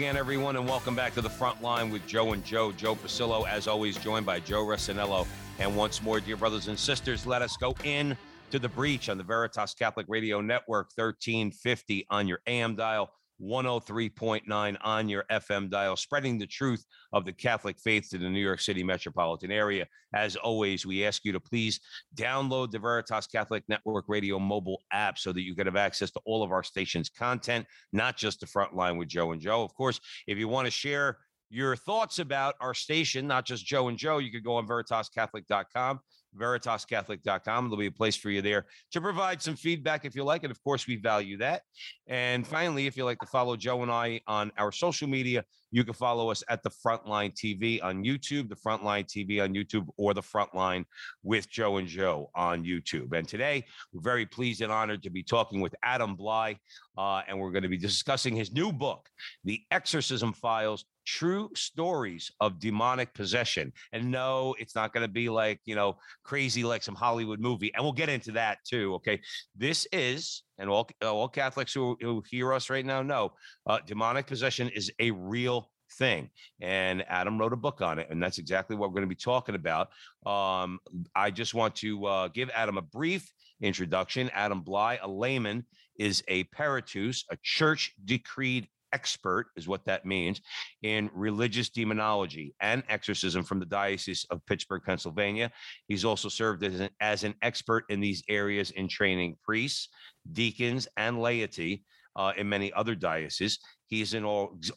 Again, everyone, and welcome back to the front line with Joe and Joe. Joe Pasillo, as always, joined by Joe Resinello. And once more, dear brothers and sisters, let us go in to the breach on the Veritas Catholic Radio Network, 1350 on your AM dial, 103.9 on your FM dial, spreading the truth of the Catholic faith to the New York City metropolitan area. As always, we ask you to please download the Veritas Catholic Network Radio mobile app so that you can have access to all of our station's content, not just the front line with Joe and Joe. Of course, if you want to share your thoughts about our station, not just Joe and Joe, you could go on veritascatholic.com veritascatholic.com. There'll be a place for you there to provide some feedback if you like it. Of course, we value that. And finally, if you like to follow Joe and I on our social media, you can follow us at the Frontline TV on YouTube, the Frontline TV on YouTube, or the Frontline with Joe and Joe on YouTube. And today, we're very pleased and honored to be talking with Adam Blai, uh, and we're going to be discussing his new book, The Exorcism Files true stories of demonic possession. And no, it's not going to be like, you know, crazy like some Hollywood movie. And we'll get into that too. Okay. This is, and all, all Catholics who, who hear us right now know, uh, demonic possession is a real thing. And Adam wrote a book on it. And that's exactly what we're going to be talking about. Um, I just want to uh, give Adam a brief introduction. Adam Blai, a layman, is a peritus, a church decreed expert, is what that means, in religious demonology and exorcism from the Diocese of Pittsburgh, Pennsylvania. He's also served as an, as an expert in these areas in training priests, deacons, and laity. Uh, in many other dioceses. He is an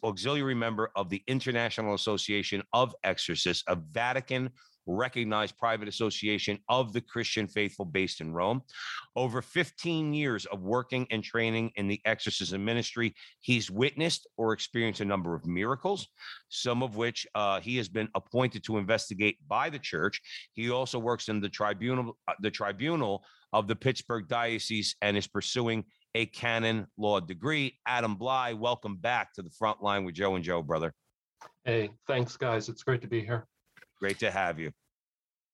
auxiliary member of the International Association of Exorcists, a Vatican recognized private association of the Christian faithful based in Rome. Over 15 years of working and training in the exorcism ministry, he's witnessed or experienced a number of miracles, some of which uh, he has been appointed to investigate by the church. He also works in the tribunal, uh, the tribunal of the Pittsburgh Diocese and is pursuing a canon law degree. Adam Blai, welcome back to the front line with Joe and Joe, brother. Hey, thanks, guys. It's great to be here. Great to have you.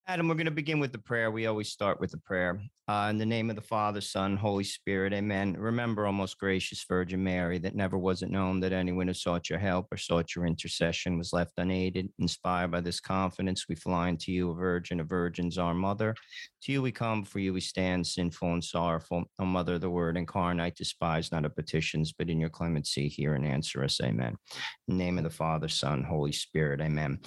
Adam, we're going to begin with the prayer. We always start with the prayer. Uh, in the name of the Father, Son, Holy Spirit, amen. Remember, O most gracious Virgin Mary, that never was it known that anyone who sought your help or sought your intercession was left unaided. Inspired by this confidence, we fly unto you, a virgin of virgins, our mother. To you we come, for you we stand, sinful and sorrowful. O Mother of the Word incarnate, despise not our petitions, but in your clemency hear and answer us, amen. In the name of the Father, Son, Holy Spirit, amen.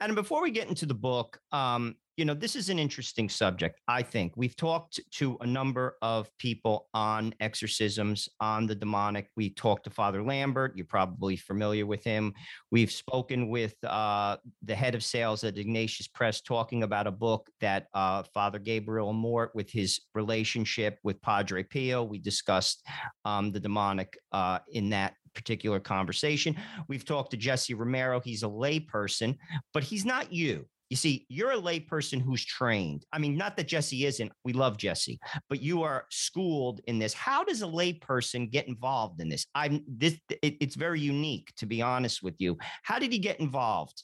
And before we get into the book, um, you know, this is an interesting subject. I think we've talked to a number of people on exorcisms, on the demonic. We talked to Father Lampert. You're probably familiar with him. We've spoken with uh, the head of sales at Ignatius Press, talking about a book that uh, Father Gabriele Amorth, with his relationship with Padre Pio, we discussed um, the demonic uh, in that particular conversation. We've talked to Jesse Romero. He's a layperson, but he's not you. You see, you're a layperson who's trained. I mean, not that Jesse isn't. We love Jesse, but you are schooled in this. How does a layperson get involved in this? I'm this. It, it's very unique, to be honest with you. How did he get involved?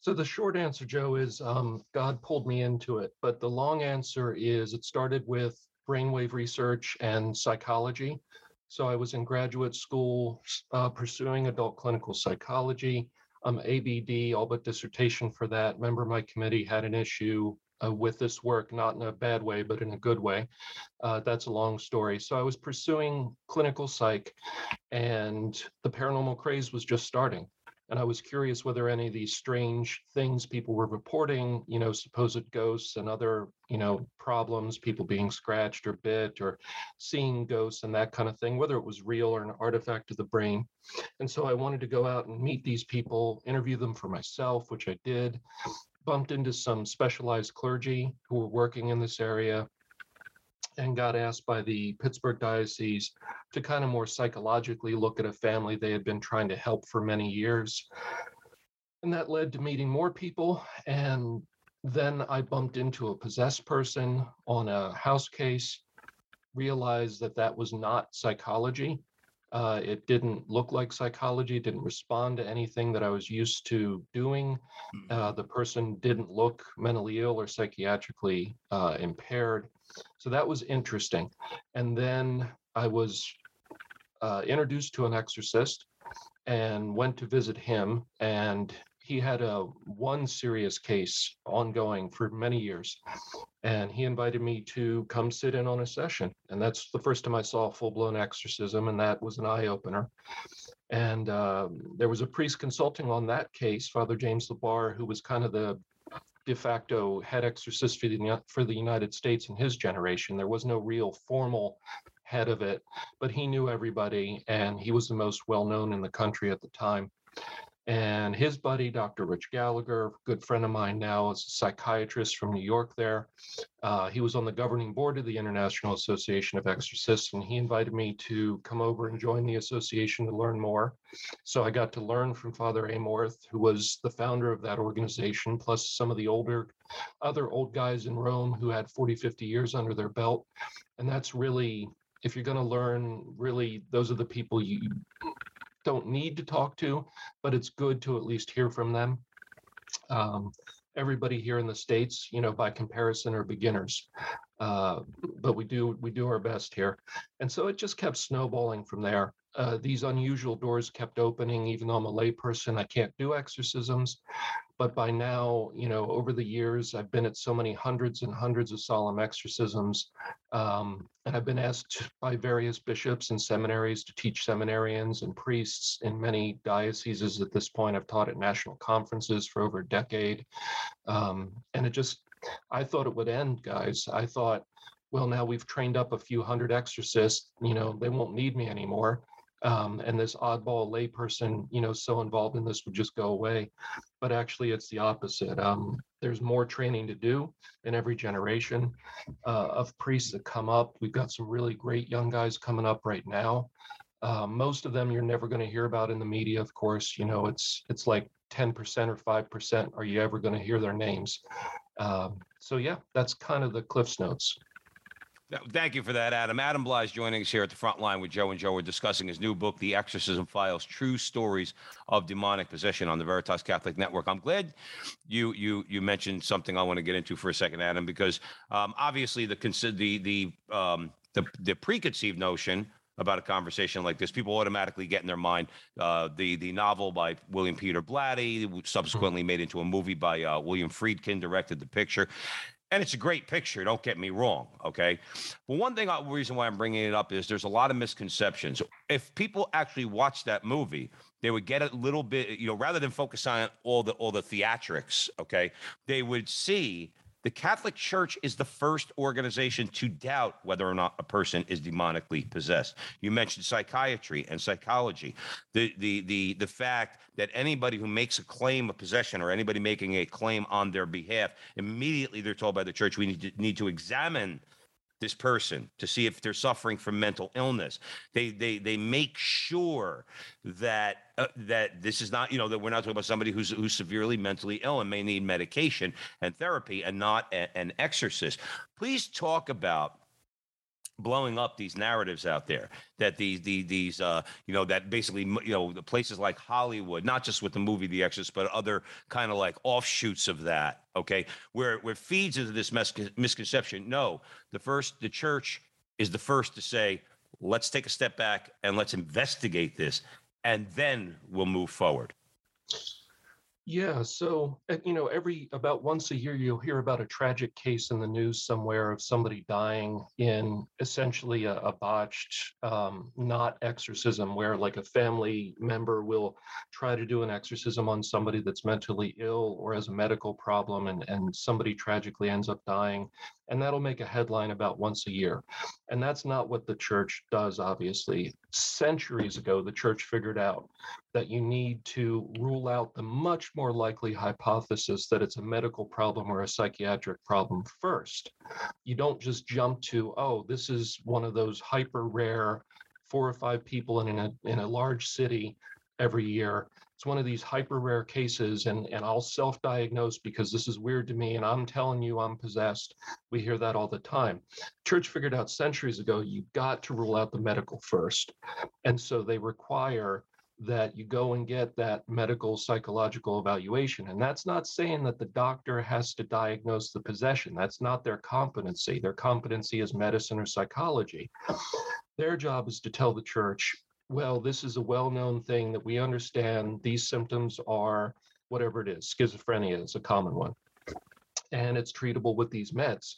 So the short answer, Joe, is um, God pulled me into it. But the long answer is it started with brainwave research and psychology. So I was in graduate school uh, pursuing adult clinical psychology um, ABD, all but dissertation for that. Remember, my committee had an issue uh, with this work, not in a bad way, but in a good way. Uh, that's a long story. So I was pursuing clinical psych, and the paranormal craze was just starting. And I was curious whether any of these strange things people were reporting, you know, supposed ghosts and other, you know, problems, people being scratched or bit or seeing ghosts and that kind of thing, whether it was real or an artifact of the brain. And so I wanted to go out and meet these people, interview them for myself, which I did, bumped into some specialized clergy who were working in this area and got asked by the Pittsburgh Diocese to kind of more psychologically look at a family they had been trying to help for many years. And that led to meeting more people. And then I bumped into a possessed person on a house case, realized that that was not psychology. Uh, it didn't look like psychology, didn't respond to anything that I was used to doing. Uh, the person didn't look mentally ill or psychiatrically uh, impaired. So that was interesting. And then I was uh, introduced to an exorcist and went to visit him. And he had a one serious case ongoing for many years and he invited me to come sit in on a session and that's the first time i saw a full-blown exorcism and that was an eye-opener. And uh, there was a priest consulting on that case father james LeBar who was kind of the de facto head exorcist for the, for the united states in his generation. There was no real formal head of it but he knew everybody and he was the most well-known in the country at the time and his buddy, Dr. Rich Gallagher, good friend of mine now, is a psychiatrist from New York there. Uh, he was on the governing board of the International Association of Exorcists, and he invited me to come over and join the association to learn more. So I got to learn from Father Amorth, who was the founder of that organization, plus some of the older, other old guys in Rome who had 40, 50 years under their belt. And that's really, if you're going to learn, really, those are the people you don't need to talk to, but it's good to at least hear from them. Um, everybody here in the states, you know, by comparison, are beginners, uh, but we do we do our best here, and so it just kept snowballing from there. Uh, these unusual doors kept opening, even though I'm a layperson, I can't do exorcisms. But by now, you know, over the years, I've been at so many hundreds and hundreds of solemn exorcisms. Um, and I've been asked by various bishops and seminaries to teach seminarians and priests in many dioceses at this point. I've taught at national conferences for over a decade. Um, and it just, I thought it would end, guys. I thought, well, now we've trained up a few hundred exorcists, you know, they won't need me anymore um, and this oddball layperson, you know, so involved in this would just go away. But actually, it's the opposite. Um, there's more training to do in every generation uh, of priests that come up. We've got some really great young guys coming up right now. Uh, most of them you're never going to hear about in the media, of course. You know, it's it's like 10% or 5% are you ever going to hear their names. Um, so yeah, that's kind of the Cliffs Notes. Thank you for that, Adam. Adam Blai joining us here at the front line with Joe and Joe. We're discussing his new book, The Exorcism Files: True Stories of Demonic Possession on the Veritas Catholic Network. I'm glad you you you mentioned something I want to get into for a second, Adam, because um, obviously the the the um, the, the preconceived notion about a conversation like this. People automatically get in their mind uh, the the novel by William Peter Blatty, subsequently made into a movie by uh, William Friedkin, directed the picture and it's a great picture. Don't get me wrong, okay. But one thing, reason why I'm bringing it up is there's a lot of misconceptions. If people actually watch that movie, they would get a little bit, you know, rather than focus on all the all the theatrics, okay, they would see the Catholic Church is the first organization to doubt whether or not a person is demonically possessed. You mentioned psychiatry and psychology. The the the the fact that anybody who makes a claim of possession or anybody making a claim on their behalf, immediately they're told by the church we need to need to examine this person to see if they're suffering from mental illness. They they they make sure that uh, that this is not you know that we're not talking about somebody who's who's severely mentally ill and may need medication and therapy and not a, an exorcist. Please talk about blowing up these narratives out there that these these, these uh, you know that basically you know the places like Hollywood, not just with the movie The Exorcist, but other kind of like offshoots of that. Okay, where where feeds into this mis- misconception. No, the first the church is the first to say, let's take a step back and let's investigate this, and then we'll move forward. Yeah, so uh, you know, every about once a year you'll hear about a tragic case in the news somewhere of somebody dying in essentially a, a botched, um, not exorcism, where like a family member will try to do an exorcism on somebody that's mentally ill or has a medical problem, and and somebody tragically ends up dying. And that'll make a headline about once a year. And that's not what the church does, obviously. Centuries ago, the church figured out that you need to rule out the much more likely hypothesis that it's a medical problem or a psychiatric problem first. You don't just jump to, oh, this is one of those hyper rare four or five people in a, in a large city every year it's one of these hyper rare cases and, and I'll self-diagnose because this is weird to me and I'm telling you I'm possessed. We hear that all the time. Church figured out centuries ago, you've got to rule out the medical first. And so they require that you go and get that medical psychological evaluation. And that's not saying that the doctor has to diagnose the possession. That's not their competency. Their competency is medicine or psychology. Their job is to tell the church well, this is a well-known thing that we understand these symptoms are whatever it is. Schizophrenia is a common one. And it's treatable with these meds.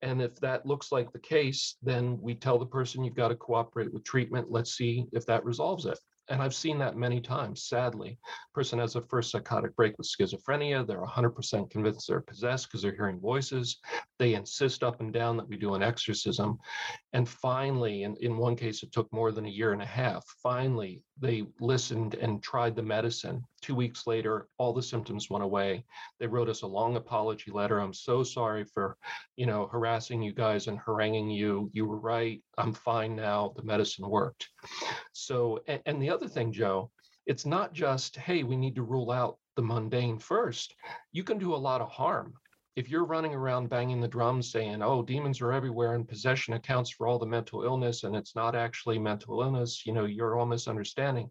And if that looks like the case, then we tell the person you've got to cooperate with treatment. Let's see if that resolves it. And I've seen that many times, sadly. Person has a first psychotic break with schizophrenia. They're 100% convinced they're possessed because they're hearing voices. They insist up and down that we do an exorcism. And finally, in, in one case, it took more than a year and a half. Finally, they listened and tried the medicine. Two weeks later, all the symptoms went away. They wrote us a long apology letter. I'm so sorry for, you know, harassing you guys and haranguing you. You were right. I'm fine now. The medicine worked. So, and, and the other thing, Joe, it's not just, hey, we need to rule out the mundane first. You can do a lot of harm if you're running around banging the drum saying, oh, demons are everywhere and possession accounts for all the mental illness and it's not actually mental illness, you know, you're all misunderstanding.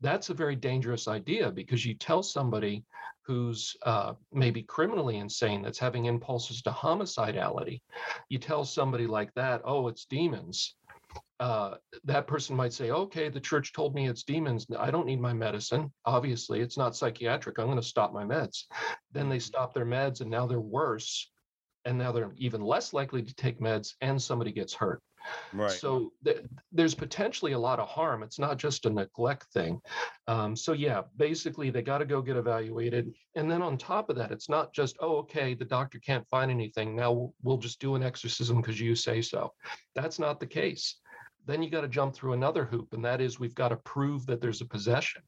That's a very dangerous idea because you tell somebody who's uh, maybe criminally insane that's having impulses to homicidality, you tell somebody like that, oh, it's demons uh, that person might say, okay, the church told me it's demons. I don't need my medicine. Obviously, it's not psychiatric. I'm going to stop my meds. Then they mm-hmm. stop their meds and now they're worse. And now they're even less likely to take meds and somebody gets hurt. Right. So th- there's potentially a lot of harm. It's not just a neglect thing. Um, so, yeah, basically, they got to go get evaluated. And then on top of that, it's not just, oh, okay, the doctor can't find anything. Now we'll, we'll just do an exorcism because you say so. That's not the case then you got to jump through another hoop, and that is we've got to prove that there's a possession.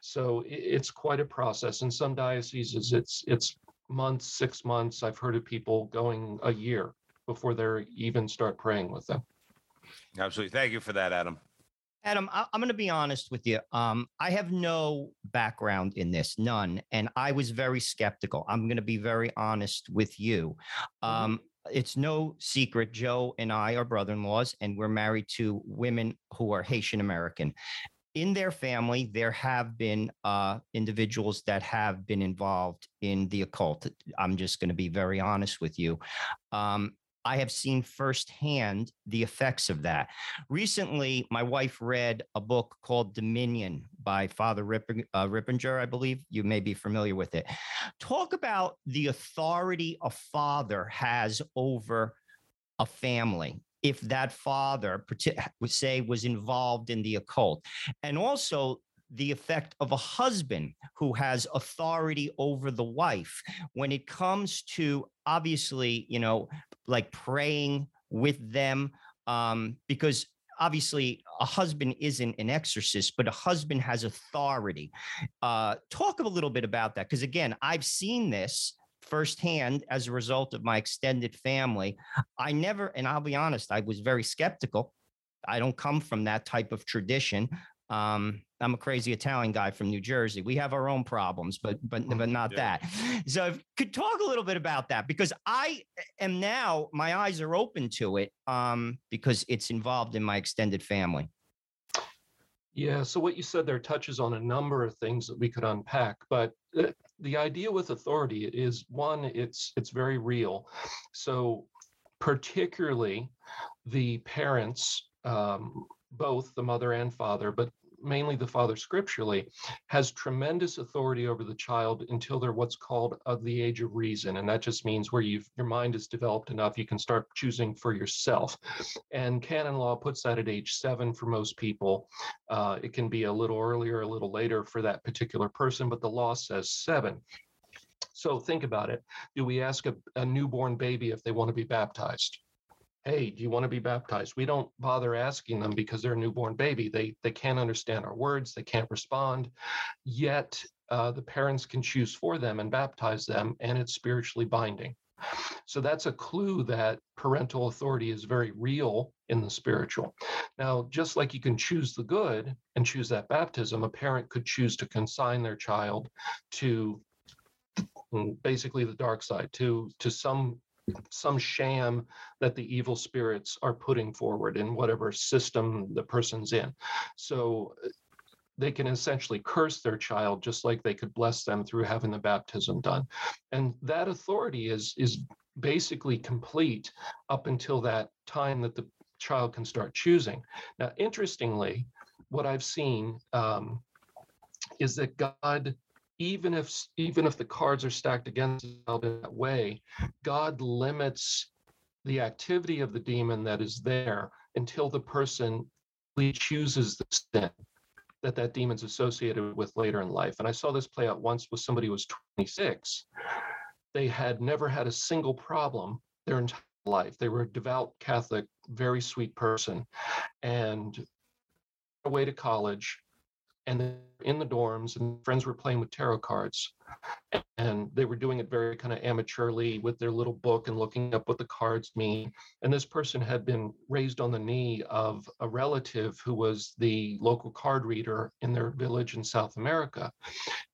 So it's quite a process. In some dioceses, it's it's months, six months. I've heard of people going a year before they even start praying with them. Absolutely. Thank you for that, Adam. Adam, I- am going to be honest with you. Um, I have no background in this, none, and I was very skeptical. I'm going to be very honest with you. Mm-hmm. Um, it's no secret joe and i are brother-in-laws and we're married to women who are haitian american. In their family there have been uh, individuals that have been involved in the occult. I'm just going to be very honest with you. Um, I have seen firsthand the effects of that. Recently, my wife read a book called Dominion by Father Ripp- uh, Ripperger, I believe. You may be familiar with it. Talk about the authority a father has over a family if that father, say, was involved in the occult. And also the effect of a husband who has authority over the wife when it comes to obviously you know like praying with them um because obviously a husband isn't an exorcist but a husband has authority uh talk a little bit about that because again i've seen this firsthand as a result of my extended family i never and i'll be honest i was very skeptical I don't come from that type of tradition. Um, I'm a crazy Italian guy from New Jersey. We have our own problems, but but but not yeah. that. So if could talk a little bit about that because I am now my eyes are open to it um, because it's involved in my extended family. Yeah, so what you said there touches on a number of things that we could unpack, but uh, the idea with authority is one, it's it's very real. So particularly the parents um, both the mother and father, but mainly the father scripturally, has tremendous authority over the child until they're what's called of the age of reason. And that just means where you've your mind is developed enough, you can start choosing for yourself. And canon law puts that at age seven for most people. Uh, it can be a little earlier, a little later for that particular person, but the law says seven. So think about it. Do we ask a, a newborn baby if they want to be baptized? Hey, do you want to be baptized? We don't bother asking them because they're a newborn baby. They they can't understand our words. They can't respond. Yet uh, the parents can choose for them and baptize them, and it's spiritually binding. So that's a clue that parental authority is very real in the spiritual. Now, just like you can choose the good and choose that baptism, a parent could choose to consign their child to mm, basically the dark side, to to some some sham that the evil spirits are putting forward in whatever system the person's in. So they can essentially curse their child just like they could bless them through having the baptism done. And that authority is is basically complete up until that time that the child can start choosing. Now, interestingly, what I've seen um, is that God, even if even if the cards are stacked against in that way, God limits the activity of the demon that is there until the person chooses the sin that that demon's associated with later in life. And I saw this play out once with somebody who was 26. They had never had a single problem their entire life. They were a devout Catholic, very sweet person, and away to college and in the dorms and friends were playing with tarot cards and they were doing it very kind of amateurly with their little book and looking up what the cards mean and this person had been raised on the knee of a relative who was the local card reader in their village in south america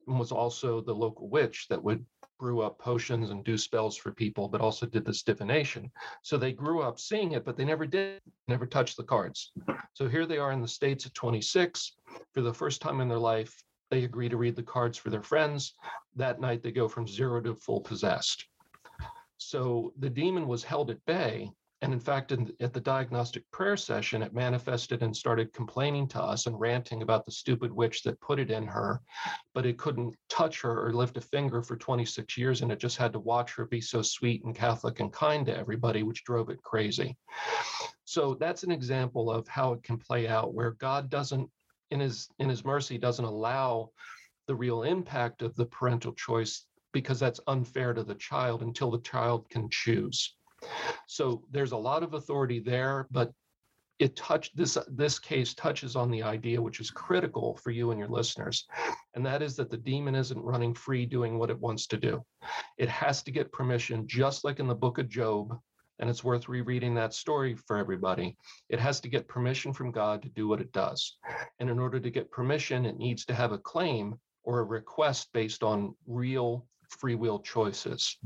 and was also the local witch that would brew up potions and do spells for people, but also did this divination. So they grew up seeing it, but they never did, never touched the cards. So here they are in the States at 26. For the first time in their life, they agree to read the cards for their friends. That night, they go from zero to full possessed. So the demon was held at bay and in fact, in, at the diagnostic prayer session, it manifested and started complaining to us and ranting about the stupid witch that put it in her, but it couldn't touch her or lift a finger for 26 years. And it just had to watch her be so sweet and Catholic and kind to everybody, which drove it crazy. So that's an example of how it can play out where God doesn't, in his in his mercy, doesn't allow the real impact of the parental choice because that's unfair to the child until the child can choose. So there's a lot of authority there, but it touched this this case touches on the idea which is critical for you and your listeners and that is that the demon isn't running free doing what it wants to do. It has to get permission just like in the book of job and it's worth rereading that story for everybody. It has to get permission from god to do what it does and in order to get permission it needs to have a claim or a request based on real free will choices.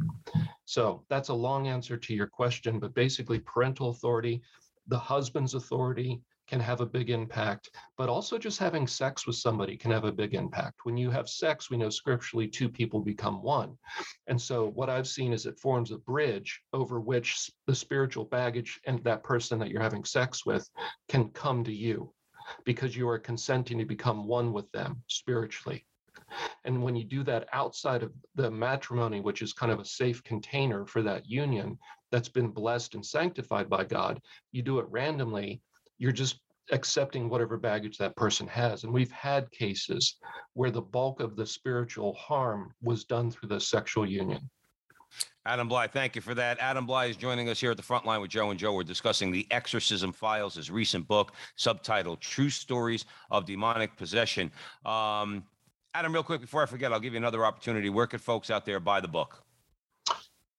So that's a long answer to your question, but basically, parental authority, the husband's authority can have a big impact, but also just having sex with somebody can have a big impact. When you have sex, we know scripturally two people become one. And so what I've seen is it forms a bridge over which the spiritual baggage and that person that you're having sex with can come to you because you are consenting to become one with them spiritually. And when you do that outside of the matrimony, which is kind of a safe container for that union that's been blessed and sanctified by God, you do it randomly, you're just accepting whatever baggage that person has. And we've had cases where the bulk of the spiritual harm was done through the sexual union. Adam Blai, thank you for that. Adam Blai is joining us here at the front line with Joe and Joe. We're discussing The Exorcism Files, his recent book, subtitled True Stories of Demonic Possession. Um, Adam, real quick before I forget, I'll give you another opportunity. Where could folks out there buy the book?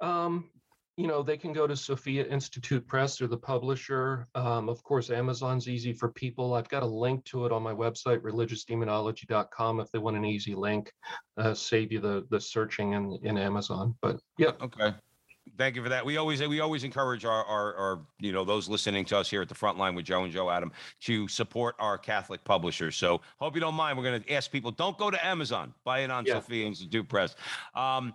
Um, you know, they can go to Sophia Institute Press or the publisher. Um, of course, Amazon's easy for people. I've got a link to it on my website, religiousdemonology.com, if they want an easy link, uh, save you the the searching in, in Amazon. But yeah. Okay. Thank you for that. We always we always encourage our, our, our you know those listening to us here at the front line with Joe and Joe Adam to support our Catholic publishers. So hope you don't mind. We're going to ask people don't go to Amazon, buy it on yeah. Sophia Institute Press. Um,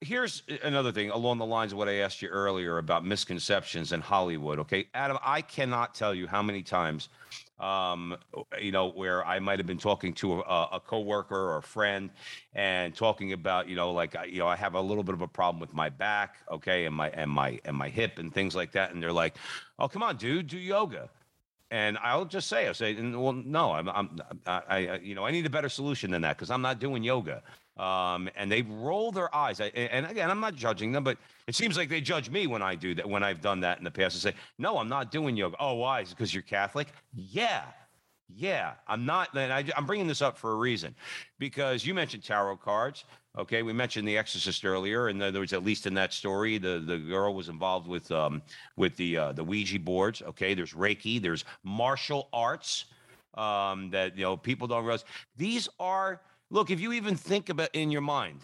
here's another thing along the lines of what I asked you earlier about misconceptions in Hollywood. Okay, Adam, I cannot tell you how many times um, you know, where I might have been talking to a, a coworker or a friend and talking about, you know, like, you know, I have a little bit of a problem with my back, okay, and my and my and my hip and things like that, and they're like, "Oh, come on, dude, do yoga." And I'll just say, I say, well, no, I'm, I'm, I, I, you know, I need a better solution than that because I'm not doing yoga. Um, and they roll their eyes. I, and again, I'm not judging them, but it seems like they judge me when I do that. When I've done that in the past, and say, "No, I'm not doing yoga." Oh, why? Is it because you're Catholic? Yeah, yeah. I'm not. And I, I'm bringing this up for a reason, because you mentioned tarot cards. Okay, we mentioned The Exorcist earlier, and there was at least in that story, the the girl was involved with um with the uh, the Ouija boards. Okay, there's Reiki, there's martial arts um, that you know people don't realize. These are look if you even think about in your mind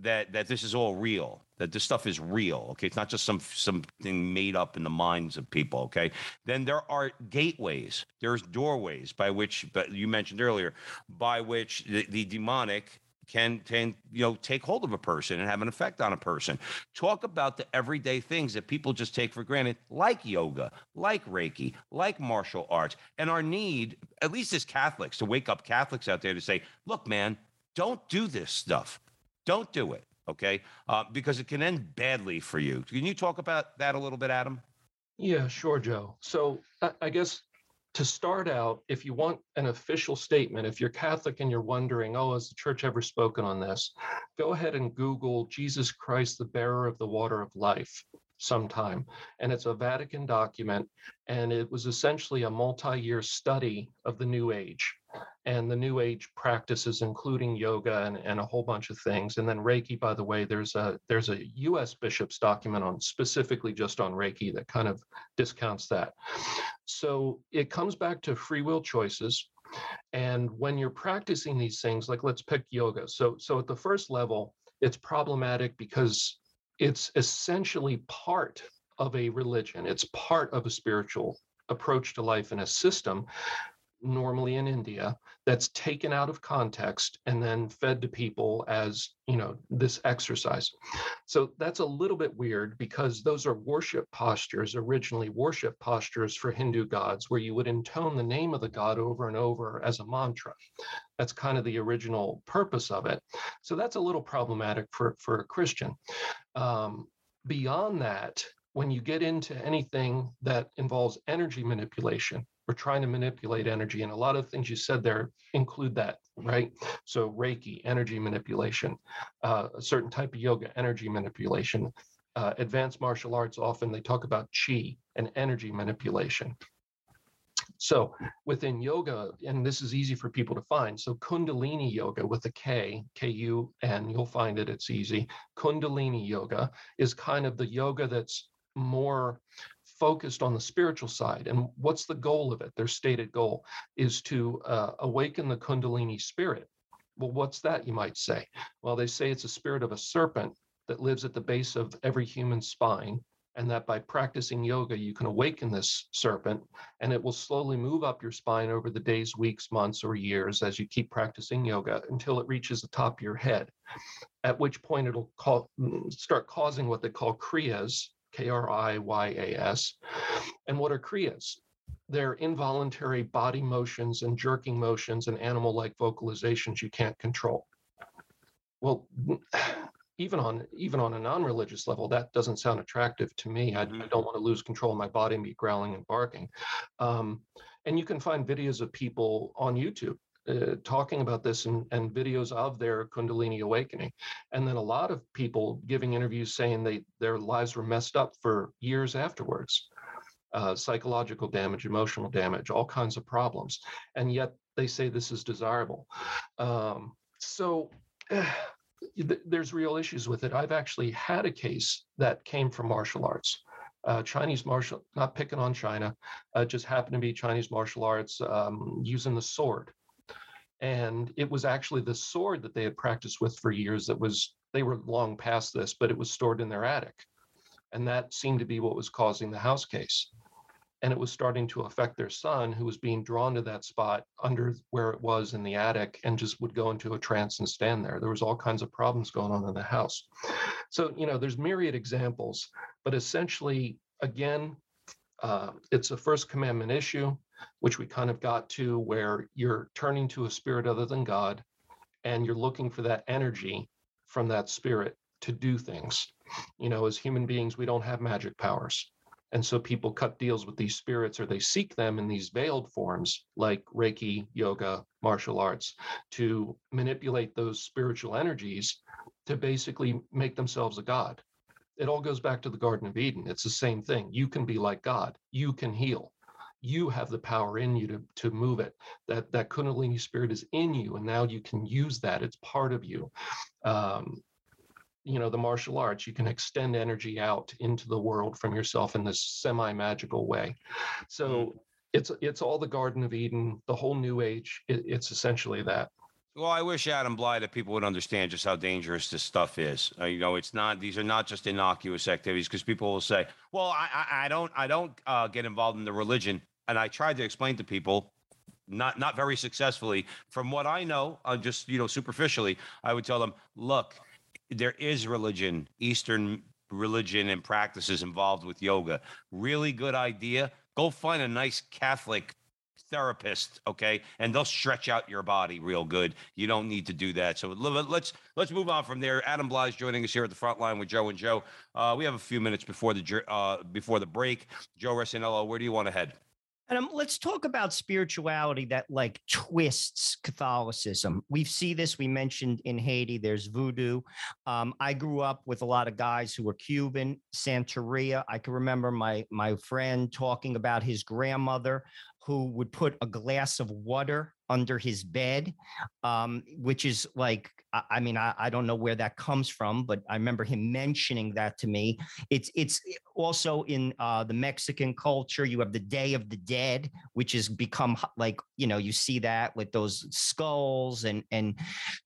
that that this is all real that this stuff is real okay? It's not just some something made up in the minds of people okay? Then there are gateways there's doorways by which but you mentioned earlier by which the, the demonic can can you know take hold of a person and have an effect on a person. Talk about the everyday things that people just take for granted like yoga like reiki like martial arts and our need at least as catholics to wake up catholics out there to say look man don't do this stuff. Don't do it. Okay. Uh, because it can end badly for you. Can you talk about that a little bit, Adam? Yeah, sure, Joe. So I, I guess to start out, if you want an official statement, if you're Catholic and you're wondering, oh, has the church ever spoken on this? Go ahead and Google Jesus Christ, the bearer of the water of life sometime. And it's a Vatican document. And it was essentially a multi year study of the New Age and the New Age practices, including yoga and, and a whole bunch of things. And then Reiki, by the way, there's a there's a U.S. bishop's document on specifically just on Reiki that kind of discounts that. So it comes back to free will choices. And when you're practicing these things, like let's pick yoga. So so at the first level, it's problematic because it's essentially part of a religion. It's part of a spiritual approach to life and a system normally in India that's taken out of context and then fed to people as, you know, this exercise. So that's a little bit weird because those are worship postures, originally worship postures for Hindu gods, where you would intone the name of the god over and over as a mantra. That's kind of the original purpose of it. So that's a little problematic for, for a Christian. Um, beyond that, when you get into anything that involves energy manipulation, we're trying to manipulate energy. And a lot of things you said there include that, right? So, Reiki, energy manipulation, uh, a certain type of yoga, energy manipulation. Uh, advanced martial arts, often they talk about chi and energy manipulation. So within yoga, and this is easy for people to find. So Kundalini yoga with a K, K U N, you'll find it, it's easy. Kundalini yoga is kind of the yoga that's more focused on the spiritual side. And what's the goal of it? Their stated goal is to uh, awaken the Kundalini spirit. Well, what's that, you might say? Well, they say it's a spirit of a serpent that lives at the base of every human spine. And that by practicing yoga, you can awaken this serpent and it will slowly move up your spine over the days, weeks, months, or years as you keep practicing yoga until it reaches the top of your head. At which point it'll call, start causing what they call kriyas, K R I Y A S. And what are Kriyas? They're involuntary body motions and jerking motions and animal like vocalizations you can't control. Well, even on even on a non-religious level, that doesn't sound attractive to me. I, I mm-hmm. don't want to lose control of my body and be growling and barking. Um, and you can find videos of people on YouTube uh, talking about this and, and videos of their Kundalini awakening. And then a lot of people giving interviews saying they their lives were messed up for years afterwards. Uh, psychological damage, emotional damage, all kinds of problems. And yet they say this is desirable. Um, so uh, there's real issues with it. I've actually had a case that came from martial arts. Uh, Chinese martial, not picking on China, uh, just happened to be Chinese martial arts um, using the sword and it was actually the sword that they had practiced with for years that was they were long past this but it was stored in their attic. And that seemed to be what was causing the house case. And it was starting to affect their son who was being drawn to that spot under where it was in the attic and just would go into a trance and stand there. There was all kinds of problems going on in the house. So you know there's myriad examples but essentially again uh, it's a first commandment issue which we kind of got to where you're turning to a spirit other than God and you're looking for that energy from that spirit to do things. You know, as human beings, we don't have magic powers. And so people cut deals with these spirits or they seek them in these veiled forms like Reiki, yoga, martial arts to manipulate those spiritual energies to basically make themselves a god. It all goes back to the Garden of Eden. It's the same thing. You can be like God, you can heal. You have the power in you to, to move it. That that Kundalini spirit is in you, and now you can use that. It's part of you. Um, you know the martial arts you can extend energy out into the world from yourself in this semi magical way so Mm. it's it's all the garden of eden the whole new age it, it's essentially that Well, I wish Adam Blai that people would understand just how dangerous this stuff is. Uh, you know, it's not; these are not just innocuous activities. Because people will say, "Well, I, I, I don't, I don't uh, get involved in the religion," and I tried to explain to people, not, not very successfully. From what I know, uh, just you know, superficially, I would tell them, "Look, there is religion, Eastern religion and practices involved with yoga. Really good idea. Go find a nice Catholic therapist, okay, and they'll stretch out your body real good. You don't need to do that. So let's let's move on from there. Adam Blai's joining us here at the front line with Joe and Joe. Uh, we have a few minutes before the uh, before the break. Joe Resinello, where do you want to head? And um, let's talk about spirituality that like twists Catholicism. We see this. We mentioned in Haiti, there's voodoo. Um, I grew up with a lot of guys who were Cuban, Santeria. I can remember my my friend talking about his grandmother who would put a glass of water under his bed, um, which is like, I, I mean, I, I don't know where that comes from, but I remember him mentioning that to me. It's it's also in uh, the Mexican culture. You have the Day of the Dead, which has become like you know you see that with those skulls and and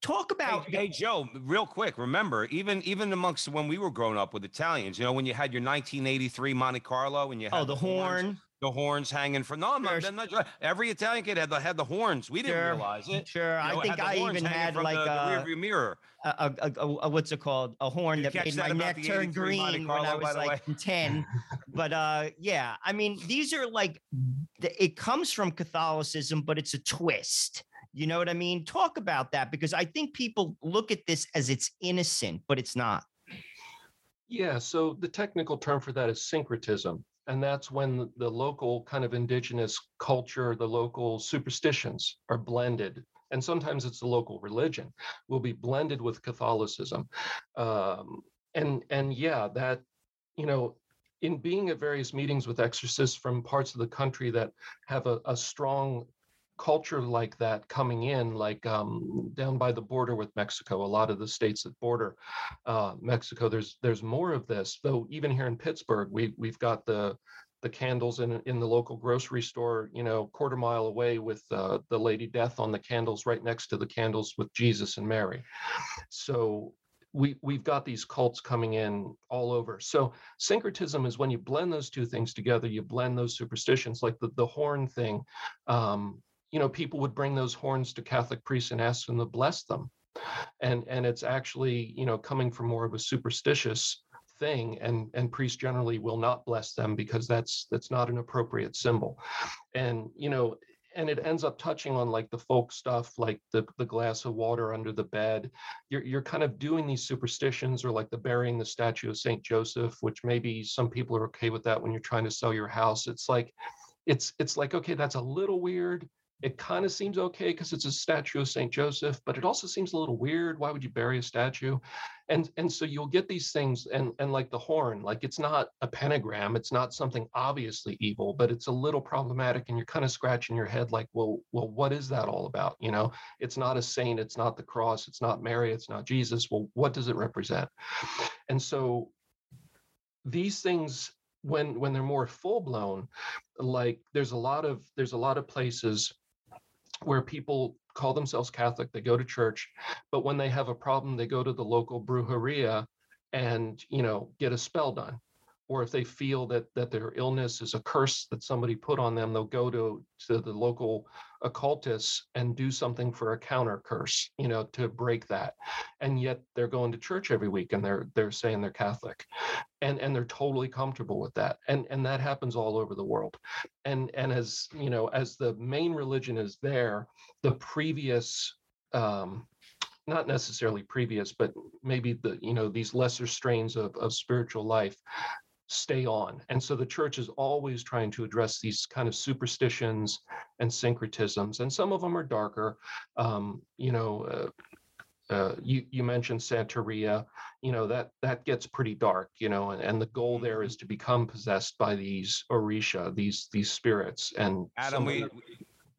talk about Hey, hey, Joe, real quick. Remember, even even amongst when we were growing up with Italians, you know, when you had your 1983 Monte Carlo and you had oh the horns- horn. The horns hanging from. No, I'm not, Sure. I'm not- every Italian kid had the had the horns. We didn't Sure, realize it. Sure, You know, I think I even had like the, the a, rearview mirror. a, a, a, a what's it called? A horn you that made that my neck turn 83 Monte green when I was like way? 10. but uh yeah, I mean, these are like th- it comes from Catholicism, but it's a twist. You know what I mean? Talk about that because I think people look at this as it's innocent, but it's not. Yeah, so the technical term for that is syncretism. And that's when the, local kind of indigenous culture, the local superstitions are blended. And sometimes it's the local religion will be blended with Catholicism. Um, and and yeah, that, you know, in being at various meetings with exorcists from parts of the country that have a, a strong culture like that coming in, like um, down by the border with Mexico, a lot of the states that border uh, Mexico, there's there's more of this. Though even here in Pittsburgh, we we've got the the candles in in the local grocery store, you know, quarter mile away with uh, the Lady Death on the candles, right next to the candles with Jesus and Mary. So we we've got these cults coming in all over. So syncretism is when you blend those two things together. You blend those superstitions, like the the horn thing. Um, you know, people would bring those horns to Catholic priests and ask them to bless them. And and it's actually you know coming from more of a superstitious thing and and priests generally will not bless them because that's that's not an appropriate symbol. And you know and it ends up touching on like the folk stuff like the the glass of water under the bed. You're you're kind of doing these superstitions or like the burying the statue of Saint Joseph which maybe some people are okay with that when you're trying to sell your house. It's like it's it's like okay that's a little weird it kind of seems okay because it's a statue of Saint Joseph, but it also seems a little weird. Why would you bury a statue? And and so you'll get these things, and and like the horn, like it's not a pentagram, it's not something obviously evil, but it's a little problematic, and you're kind of scratching your head, like, well, well, what is that all about? You know, it's not a saint, it's not the cross, it's not Mary, it's not Jesus. Well, what does it represent? And so these things when when they're more full blown like there's a lot of there's a lot of places where people call themselves Catholic, they go to church, but when they have a problem, they go to the local brujeria and you know get a spell done. Or if they feel that that their illness is a curse that somebody put on them, they'll go to to the local occultists and do something for a counter curse, you know, to break that. And yet they're going to church every week and they're they're saying they're Catholic. And and they're totally comfortable with that. And and that happens all over the world and and as you know as the main religion is there the previous um not necessarily previous but maybe the you know these lesser strains of, of spiritual life stay on. And so the church is always trying to address these kind of superstitions and syncretisms, and some of them are darker. Um, you know, uh, uh, you you mentioned Santeria, you know that that gets pretty dark, you know, and, and the goal there is to become possessed by these Orisha, these these spirits. And Adam, we them-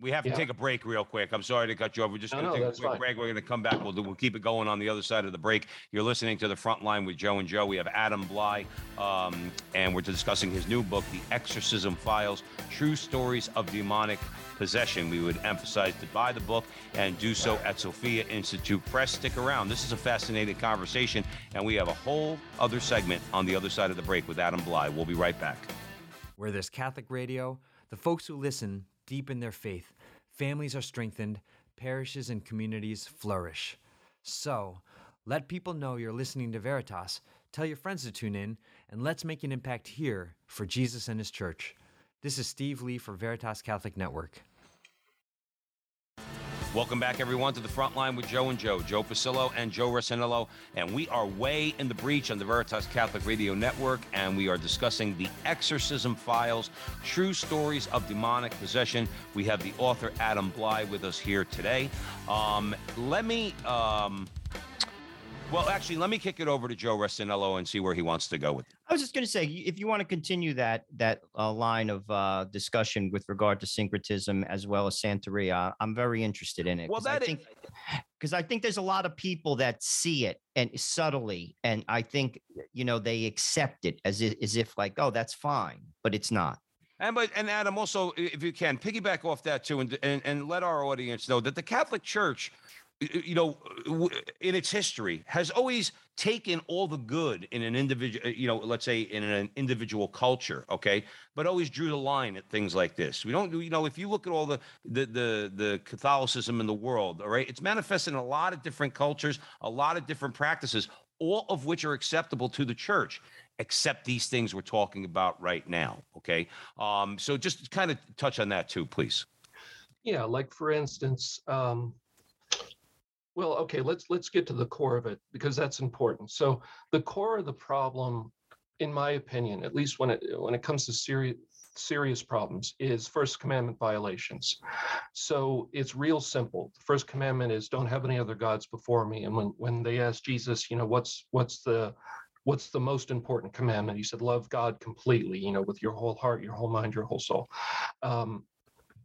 we have to Yeah. take a break real quick. I'm sorry to cut you off. We're just No, going to no, take a quick fine. break. We're going to come back. We'll do, we'll keep it going on the other side of the break. You're listening to the front line with Joe and Joe. We have Adam Blai, um, and we're discussing his new book, The Exorcism Files: True Stories of Demonic Possession. We would emphasize to buy the book and do so at Sophia Institute Press. Stick around. This is a fascinating conversation, and we have a whole other segment on the other side of the break with Adam Blai. We'll be right back. Where there's Catholic radio, the folks who listen deepen their faith, families are strengthened, parishes and communities flourish. So, let people know you're listening to Veritas, tell your friends to tune in, and let's make an impact here for Jesus and His church. This is Steve Lee for Veritas Catholic Network. Welcome back, everyone, to the front line with Joe and Joe, Joe Pasillo and Joe Rossinello. And we are way in the breach on the Veritas Catholic Radio Network, and we are discussing the exorcism files, true stories of demonic possession. We have the author Adam Blai with us here today. Um, let me, um, well, actually, let me kick it over to Joe Rossinello and see where he wants to go with it. I was just going to say, if you want to continue that that uh, line of uh, discussion with regard to syncretism as well as Santeria, I'm very interested in it. Well, I that because I think there's a lot of people that see it and subtly, and I think you know they accept it as if, as if like, oh, that's fine, but it's not. And but and Adam also, if you can, piggyback off that too, and and, and let our audience know that the Catholic Church, you know, in its history, has always taken all the good in an individual, you know, let's say in an individual culture, okay, but always drew the line at things like this. We don't, you know, if you look at all the the the, the Catholicism in the world, all right, it's manifested in a lot of different cultures, a lot of different practices, all of which are acceptable to the church except these things we're talking about right now. Okay. Um, so just kind of touch on that too, please. Yeah, like for instance, um, well, okay, let's let's get to the core of it because that's important. So the core of the problem, in my opinion, at least when it when it comes to serious serious problems, is First Commandment violations. So it's real simple. The first commandment is don't have any other gods before me. And when when they asked Jesus, you know, what's what's the what's the most important commandment? He said, love God completely, you know, with your whole heart, your whole mind, your whole soul. Um,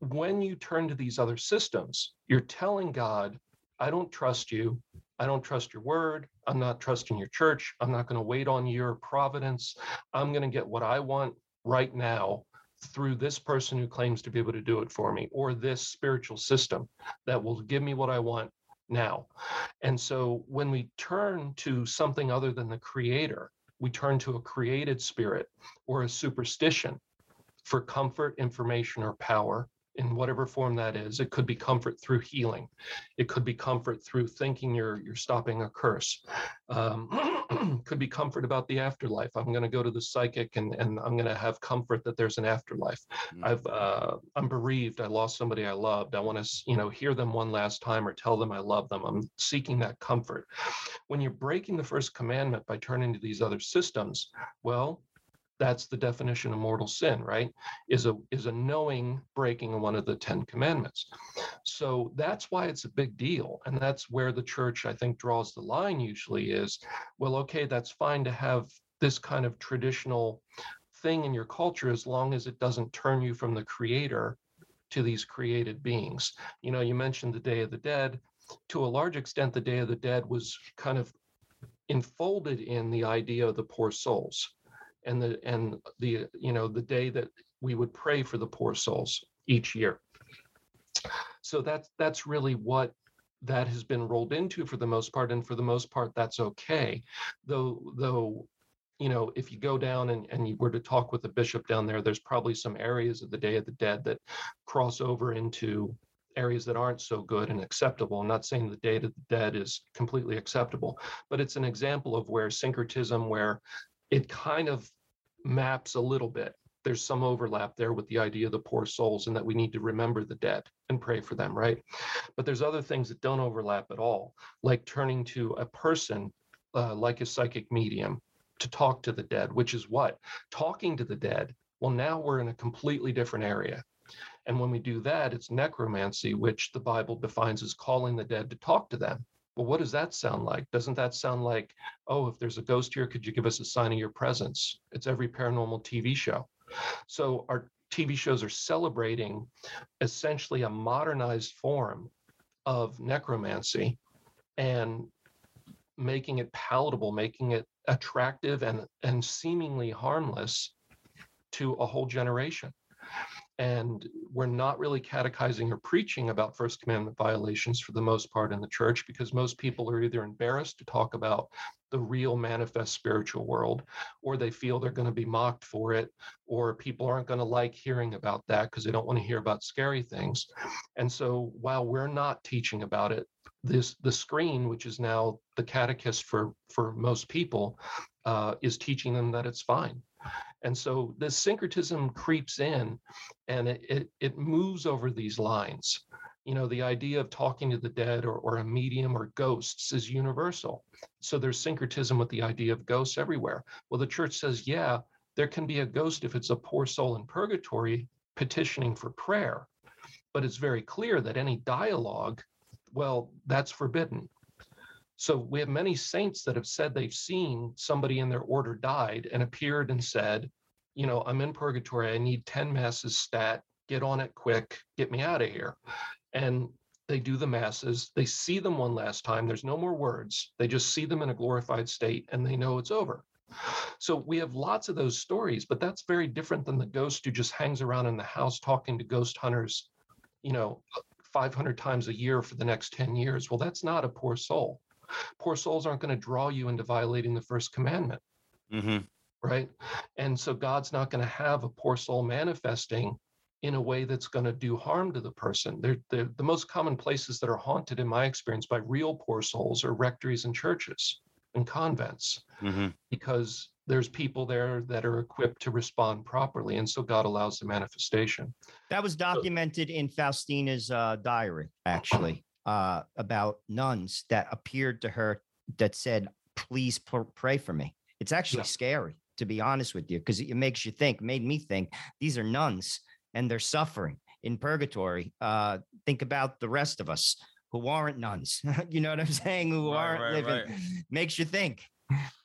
when you turn to these other systems, you're telling God, I don't trust you. I don't trust your word. I'm not trusting your church. I'm not going to wait on your providence. I'm going to get what I want right now through this person who claims to be able to do it for me or this spiritual system that will give me what I want now. And so when we turn to something other than the creator, we turn to a created spirit or a superstition for comfort, information, or power in whatever form that is. It could be comfort through healing. It could be comfort through thinking you're you're stopping a curse. Um, could be comfort about the afterlife. I'm going to go to the psychic and and I'm going to have comfort that there's an afterlife. Mm. I've uh, I'm bereaved. I lost somebody I loved. I want to you know hear them one last time or tell them I love them. I'm seeking that comfort. When you're breaking the first commandment by turning to these other systems, well, that's the definition of mortal sin, right? Is a is a knowing breaking of one of the Ten Commandments. So that's why it's a big deal, and that's where the church, I think, draws the line. Usually, is well, okay, that's fine to have this kind of traditional thing in your culture as long as it doesn't turn you from the Creator to these created beings. You know, you mentioned the Day of the Dead. To a large extent, the Day of the Dead was kind of enfolded in the idea of the poor souls and the and the you know the day that we would pray for the poor souls each year. So that's that's really what that has been rolled into for the most part and for the most part that's okay. Though though you know if you go down and, and you were to talk with the bishop down there there's probably some areas of the day of the dead that cross over into areas that aren't so good and acceptable. I'm not saying the day of the dead is completely acceptable but it's an example of where syncretism where it kind of maps a little bit. There's some overlap there with the idea of the poor souls and that we need to remember the dead and pray for them, right? But there's other things that don't overlap at all, like turning to a person uh, like a psychic medium to talk to the dead, which is what? Talking to the dead. Well, now we're in a completely different area. And when we do that, it's necromancy, which the Bible defines as calling the dead to talk to them. Well, what does that sound like? Doesn't that sound like, oh, if there's a ghost here, could you give us a sign of your presence? It's every paranormal TV show. So our TV shows are celebrating essentially a modernized form of necromancy and making it palatable, making it attractive and, and seemingly harmless to a whole generation and we're not really catechizing or preaching about first commandment violations for the most part in the church because most people are either embarrassed to talk about the real manifest spiritual world or they feel they're going to be mocked for it or people aren't going to like hearing about that because they don't want to hear about scary things. And so while we're not teaching about it this the screen which is now the catechist for for most people uh, is teaching them that it's fine and so this syncretism creeps in and it, it, it, moves over these lines. You know, the idea of talking to the dead or, or a medium or ghosts is universal. So there's syncretism with the idea of ghosts everywhere. Well, the church says, yeah, there can be a ghost if it's a poor soul in purgatory petitioning for prayer. But it's very clear that any dialogue, well, that's forbidden. So we have many saints that have said they've seen somebody in their order died and appeared and said, you know, I'm in purgatory. I need 10 masses stat. Get on it quick. Get me out of here. And they do the masses. They see them one last time. There's no more words. They just see them in a glorified state and they know it's over. So we have lots of those stories, but that's very different than the ghost who just hangs around in the house talking to ghost hunters, you know, 500 times a year for the next 10 years. Well, that's not a poor soul poor souls aren't going to draw you into violating the first commandment. Mm-hmm. Right. And so God's not going to have a poor soul manifesting in a way that's going to do harm to the person. They're, they're, the most common places that are haunted, in my experience, by real poor souls are rectories and churches and convents mm-hmm. because there's people there that are equipped to respond properly. And so God allows the manifestation. That was documented so, in Faustina's uh, diary, actually uh, about nuns that appeared to her that said, "Please pr- pray for me." It's actually yeah. scary, to be honest with you, because it makes you think. Made me think these are nuns and they're suffering in purgatory. Uh, think about the rest of us who aren't nuns. you know what I'm saying? Who right, aren't right, living. Right. Makes you think.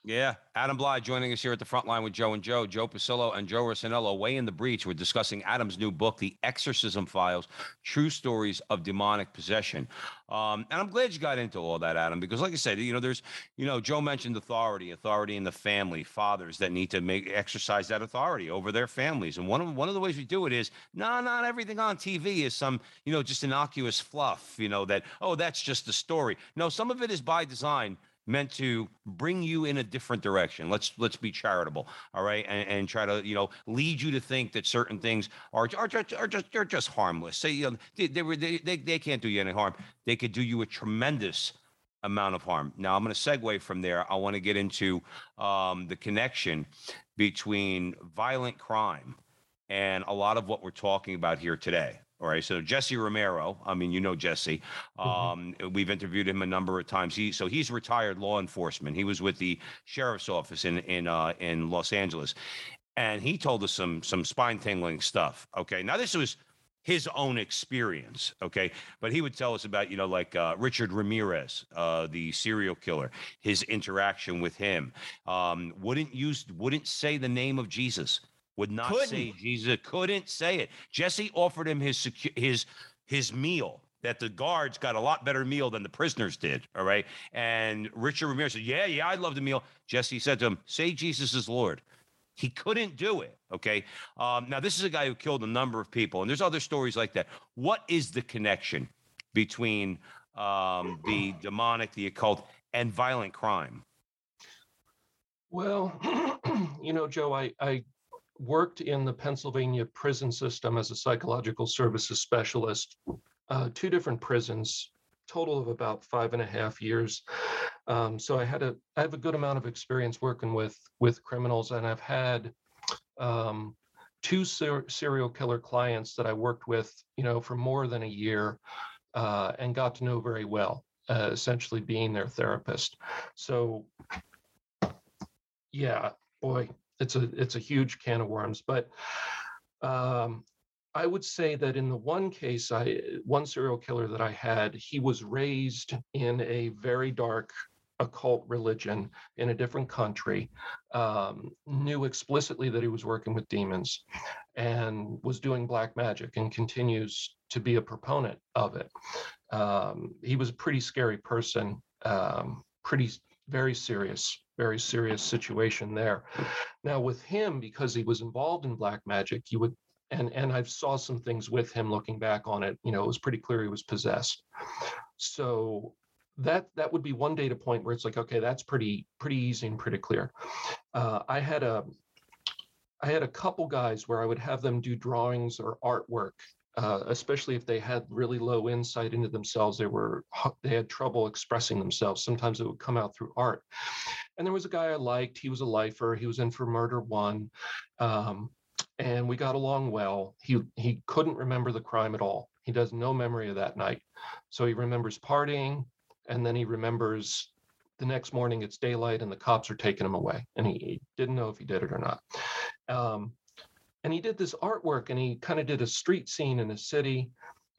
Yeah, Adam Blai joining us here at the front line with Joe and Joe, Joe Pasillo and Joe Rossinello. Way in the breach. We're discussing Adam's new book, The Exorcism Files: True Stories of Demonic Possession. Um, and I'm glad you got into all that, Adam, because like I said, you know, there's, you know, Joe mentioned authority, authority in the family, fathers that need to make exercise that authority over their families. And one of one of the ways we do it is, no, not everything on TV is some, you know, just innocuous fluff. You know that, oh, that's just the story. No, some of it is by design meant to bring you in a different direction. Let's let's be charitable, all right, and, and try to you know lead you to think that certain things are are just are just they're just harmless. Say you know, they, they they they can't do you any harm. They could do you a tremendous amount of harm. Now I'm going to segue from there. I want to get into um, the connection between violent crime and a lot of what we're talking about here today. All right. So Jesse Romero, I mean, you know Jesse. Mm-hmm. Um, mm-hmm. We've interviewed him a number of times. He so he's retired law enforcement. He was with the sheriff's office in in uh, in Los Angeles, and he told us some some spine tingling stuff. Okay. Now this was his own experience. Okay. But he would tell us about you know like uh, Richard Ramirez, uh, the serial killer, his interaction with him. Um, wouldn't use wouldn't say the name of Jesus would not couldn't. say Jesus couldn't say it. Jesse offered him his secu- his his meal that the guards got a lot better meal than the prisoners did. All right. And Richard Ramirez said, Yeah, yeah, I love the meal. Jesse said to him, Say Jesus is Lord. He couldn't do it. Okay. Um, now, this is a guy who killed a number of people, and there's other stories like that. What is the connection between um, the demonic, the occult, and violent crime? Well, you know, Joe, I, I worked in the Pennsylvania prison system as a psychological services specialist, uh, two different prisons, total of about five and a half years. Um, so I had a I have a good amount of experience working with with criminals, and I've had um, two ser- serial killer clients that I worked with, you know, for more than a year, uh, and got to know very well. Uh, essentially, being their therapist. So yeah, boy, it's a it's a huge can of worms. But um, I would say that in the one case, I one serial killer that I had, he was raised in a very dark occult religion in a different country, um, knew explicitly that he was working with demons, and was doing black magic, and continues to be a proponent of it. Um, he was a pretty scary person, um, pretty very serious very serious situation there. Now with him, because he was involved in black magic, you would and and I saw some things with him looking back on it. You know, it was pretty clear he was possessed. So that that would be one data point where it's like, okay, that's pretty pretty easy and pretty clear. Uh, I had a I had a couple guys where I would have them do drawings or artwork uh, especially if they had really low insight into themselves they were they had trouble expressing themselves. Sometimes it would come out through art. And there was a guy i liked. He was a lifer. He was in for murder one. Um, and we got along well. He he couldn't remember the crime at all. He does no memory of that night. So he remembers partying and then he remembers the next morning it's daylight and the cops are taking him away. And he, he didn't know if he did it or not. Um, and he did this artwork and he kind of did a street scene in a city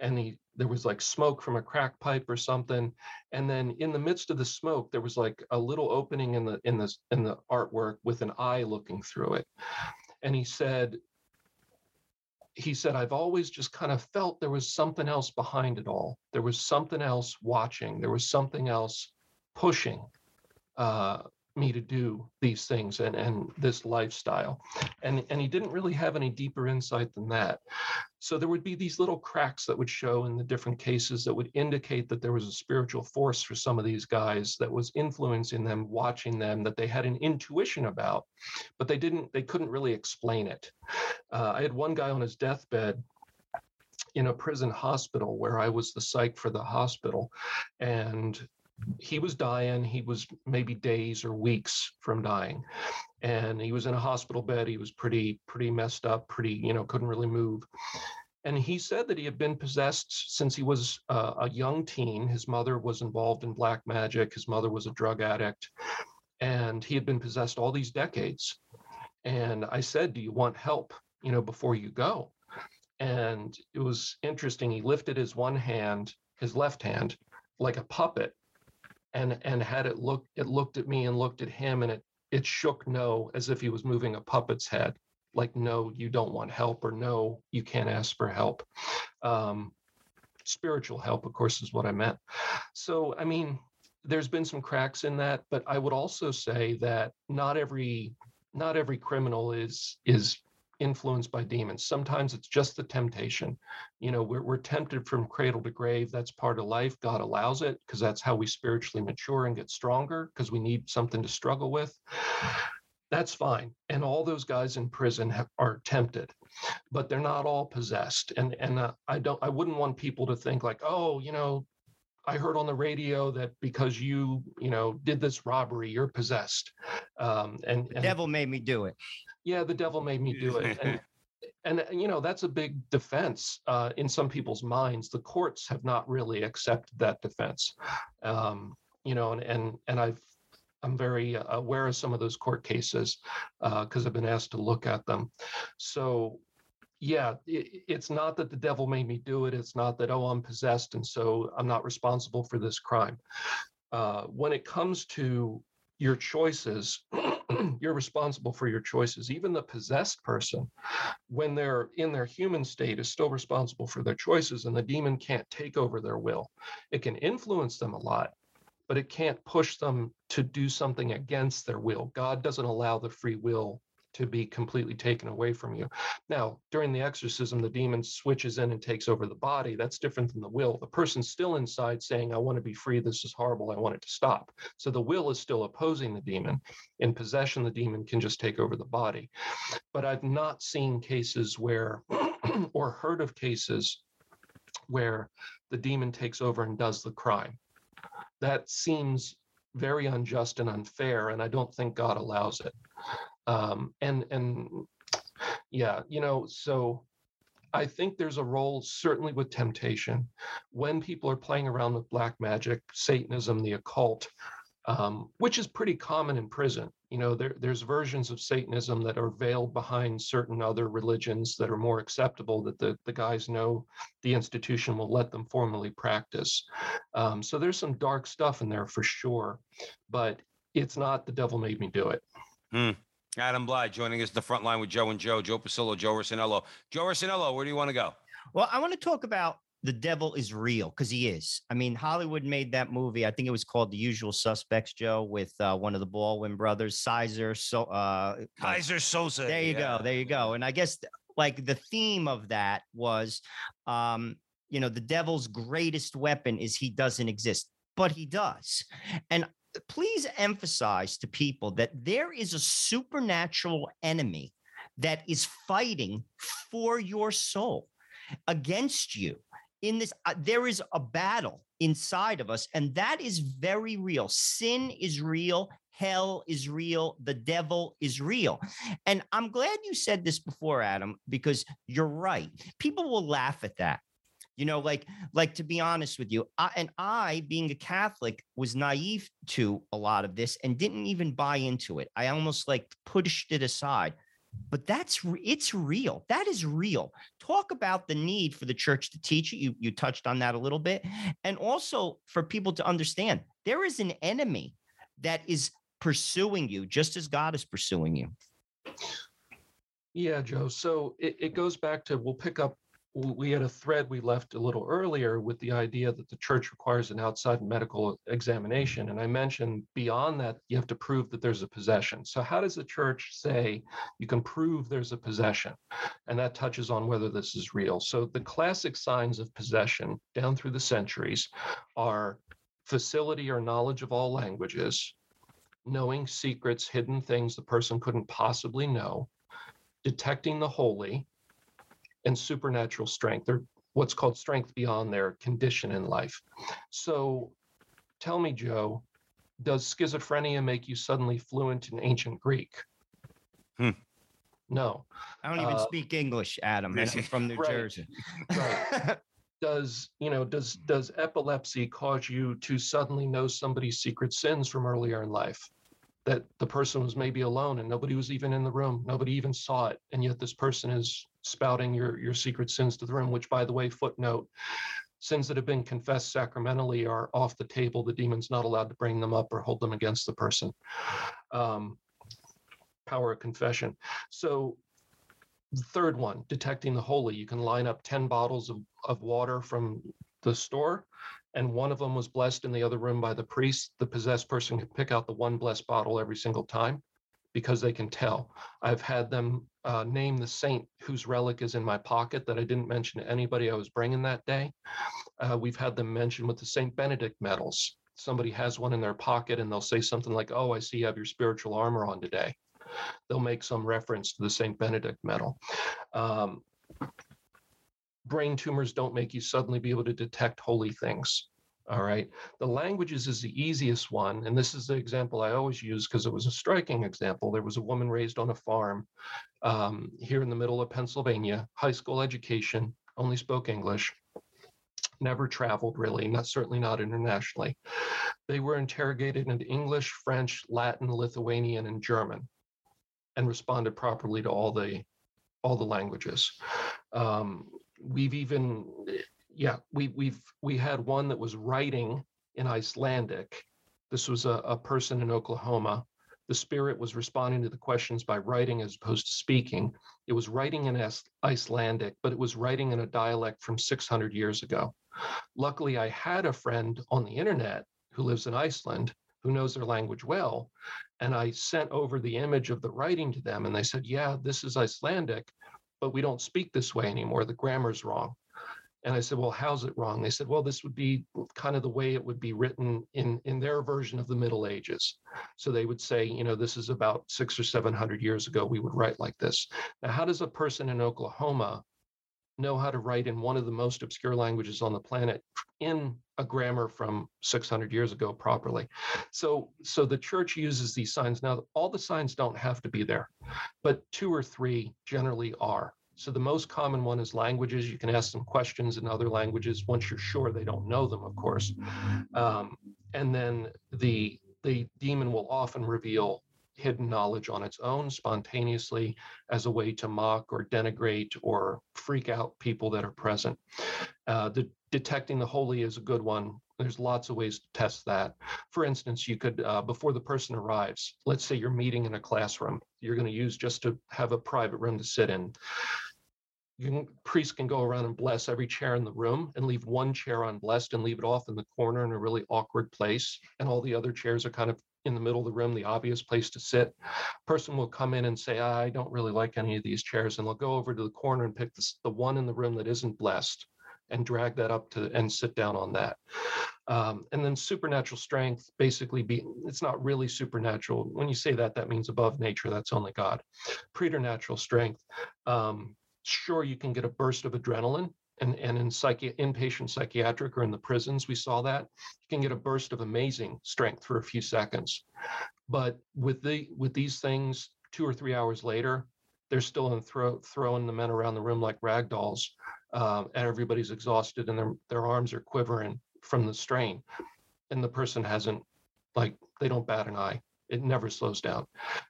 and he there was like smoke from a crack pipe or something and then in the midst of the smoke there was like a little opening in the in the in the artwork with an eye looking through it. And he said he said i've always just kind of felt there was something else behind it all. There was something else watching. There was something else pushing uh, me to do these things and, and this lifestyle. And, and he didn't really have any deeper insight than that. So there would be these little cracks that would show in the different cases that would indicate that there was a spiritual force for some of these guys that was influencing them, watching them, that they had an intuition about, but they didn't, they couldn't really explain it. Uh, I had one guy on his deathbed in a prison hospital where I was the psych for the hospital. And he was dying. He was maybe days or weeks from dying. And he was in a hospital bed. He was pretty, pretty messed up, pretty, you know, couldn't really move. And he said that he had been possessed since he was uh, a young teen. His mother was involved in black magic. His mother was a drug addict. And he had been possessed all these decades. And I said, Do you want help, you know, before you go? And it was interesting. He lifted his one hand, his left hand, like a puppet and and had it look it looked at me and looked at him and it it shook no as if he was moving a puppet's head. Like no you don't want help or no you can't ask for help. Um, spiritual help of course is what i meant. So i mean there's been some cracks in that but i would also say that not every not every criminal is is influenced by demons. Sometimes it's just the temptation. You know, we're, we're tempted from cradle to grave. That's part of life. God allows it because that's how we spiritually mature and get stronger because we need something to struggle with. That's fine. And all those guys in prison have, are tempted, but they're not all possessed. And and uh, I don't. I wouldn't want people to think like, oh, you know, I heard on the radio that because you, you know, did this robbery, you're possessed. Um, and, The and devil made me do it. Yeah, the devil made me do it. And, and uh, you know that's a big defense uh, in some people's minds. The courts have not really accepted that defense. Um, you know, and and and I've I'm very uh, aware of some of those court cases because I've been asked to look at them. So yeah, it, it's not that the devil made me do it. It's not that oh I'm possessed and so I'm not responsible for this crime. Uh, when it comes to your choices, you're responsible for your choices. Even the possessed person, when they're in their human state, is still responsible for their choices, and the demon can't take over their will. It can influence them a lot, but it can't push them to do something against their will. God doesn't allow the free will to be completely taken away from you. Now, during the exorcism, the demon switches in and takes over the body. That's different than the will. The person's still inside saying, I want to be free. This is horrible. I want it to stop. So the will is still opposing the demon. In possession, the demon can just take over the body. But I've not seen cases where, or heard of cases where the demon takes over and does the crime. That seems very unjust and unfair, and I don't think God allows it um, and and yeah you know so i think there's a role certainly with temptation when people are playing around with black magic satanism the occult um, which is pretty common in prison You know, there, there's versions of Satanism that are veiled behind certain other religions that are more acceptable that the, the guys know the institution will let them formally practice. Um, so there's some dark stuff in there for sure, but it's not the devil made me do it. Hmm. Adam Blai joining us at the front line with Joe and Joe, Joe Pasillo, Joe Rossinello. Joe Rossinello, where do you want to go? Well, I want to talk about the devil is real because he is. I mean, Hollywood made that movie. I think it was called The Usual Suspects, Joe, with uh, one of the Baldwin brothers, Sizer. So, uh, Keyser Söze. there you yeah. go. There you go. And I guess like the theme of that was, um, you know, the devil's greatest weapon is he doesn't exist, but he does. And please emphasize to people that there is a supernatural enemy that is fighting for your soul against you in this uh, there is a battle inside of us and that is very real. Sin is real hell is real the devil is real. And i'm glad you said this before adam because you're right. People will laugh at that you know like like to be honest with you I, and i being a catholic was naive to a lot of this and didn't even buy into it. I almost like pushed it aside. But that's it's real. That is real. Talk about the need for the church to teach it you you touched on that a little bit. And also for people to understand there is an enemy that is pursuing you just as god is pursuing you. Yeah, Joe. So it, it goes back to we'll pick up. We had a thread we left a little earlier with the idea that the church requires an outside medical examination. And I mentioned beyond that, you have to prove that there's a possession. So, how does the church say you can prove there's a possession? And that touches on whether this is real. So, the classic signs of possession down through the centuries are facility or knowledge of all languages, knowing secrets, hidden things the person couldn't possibly know detecting the holy, and supernatural strength, or what's called strength beyond their condition in life. So tell me, Joe, does schizophrenia make you suddenly fluent in ancient Greek? Hmm. No. i don't even Uh, speak english adam and i'm from new right, jersey right. Does you know does does epilepsy cause you to suddenly know somebody's secret sins from earlier in life? That the person was maybe alone and nobody was even in the room, nobody even saw it, and yet this person is spouting your your secret sins to the room. Which, by the way, footnote: sins that have been confessed sacramentally are off the table. The demon's not allowed to bring them up or hold them against the person. Um, power of confession. So the third one, detecting the holy. You can line up 10 bottles of, of water from the store, and one of them was blessed in the other room by the priest. The possessed person can pick out the one blessed bottle every single time because they can tell. I've had them uh, name the saint whose relic is in my pocket that I didn't mention to anybody I was bringing that day. Uh, we've had them mention with the St. Benedict medals. Somebody has one in their pocket and they'll say something like, Oh, I see you have your spiritual armor on today they'll make some reference to the St. Benedict medal. Um, brain tumors don't make you suddenly be able to detect holy things. All right. The languages is the easiest one. And this is the example I always use because it was a striking example. There was a woman raised on a farm um, here in the middle of Pennsylvania, high school education, only spoke English, never traveled really, not certainly not internationally. They were interrogated in English, French, Latin, Lithuanian, and German and responded properly to all the all the languages. Um, we've even yeah we we've we had one that was writing in Icelandic. This was a, a person in Oklahoma. The spirit was responding to the questions by writing as opposed to speaking. It was writing in Ice- Icelandic, but it was writing in a dialect from 600 years ago. Luckily, I had a friend on the internet who lives in Iceland who knows their language well. And I sent over the image of the writing to them, and they said, Yeah, this is Icelandic, but we don't speak this way anymore. The grammar's wrong. And I said, Well, how's it wrong? They said, Well, this would be kind of the way it would be written in, in their version of the Middle Ages. So they would say, You know, this is about six or 700 years ago, we would write like this. Now, how does a person in Oklahoma know how to write in one of the most obscure languages on the planet in a grammar from 600 years ago properly so so the church uses these signs now all the signs don't have to be there but two or three generally are so the most common one is languages you can ask them questions in other languages once you're sure they don't know them of course um, and then the the demon will often reveal hidden knowledge on its own spontaneously as a way to mock or denigrate or freak out people that are present. Uh, the detecting the holy is a good one. There's lots of ways to test that. For instance, you could, uh, before the person arrives, let's say you're meeting in a classroom, you're going to use just to have a private room to sit in. You can, priest can go around and bless every chair in the room and leave one chair unblessed and leave it off in the corner in a really awkward place. And all the other chairs are kind of in the middle of the room, the obvious place to sit. Person will come in and say, I don't really like any of these chairs. And they'll go over to the corner and pick the, the one in the room that isn't blessed and drag that up to and sit down on that. Um, and then supernatural strength basically be it's not really supernatural. When you say that, that means above nature, that's only God. Preternatural strength. Um, sure, you can get a burst of adrenaline. And, and in psychi- inpatient psychiatric or in the prisons, we saw that. You can get a burst of amazing strength for a few seconds. But with the with these things, two or three hours later, they're still in throw, throwing the men around the room like rag dolls um, and everybody's exhausted and their their arms are quivering from the strain, and the person hasn't like they don't bat an eye. It never slows down.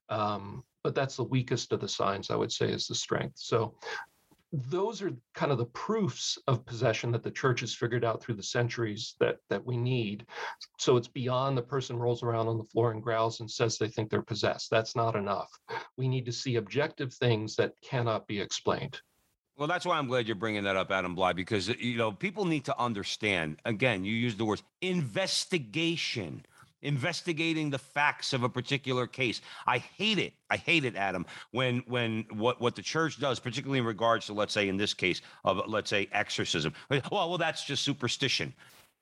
Um, but that's the weakest of the signs, I would say, is the strength. So those are kind of the proofs of possession that the church has figured out through the centuries that that we need so it's beyond the person rolls around on the floor and growls and says they think they're possessed that's not enough we need to see objective things that cannot be explained Well, that's why I'm glad you're bringing that up, Adam Blai, because you know people need to understand. Again, you use the words investigation, investigating the facts of a particular case. I hate it. I hate it, Adam, when when what what the church does, particularly in regards to, let's say, in this case of let's say exorcism. Well, well, that's just superstition.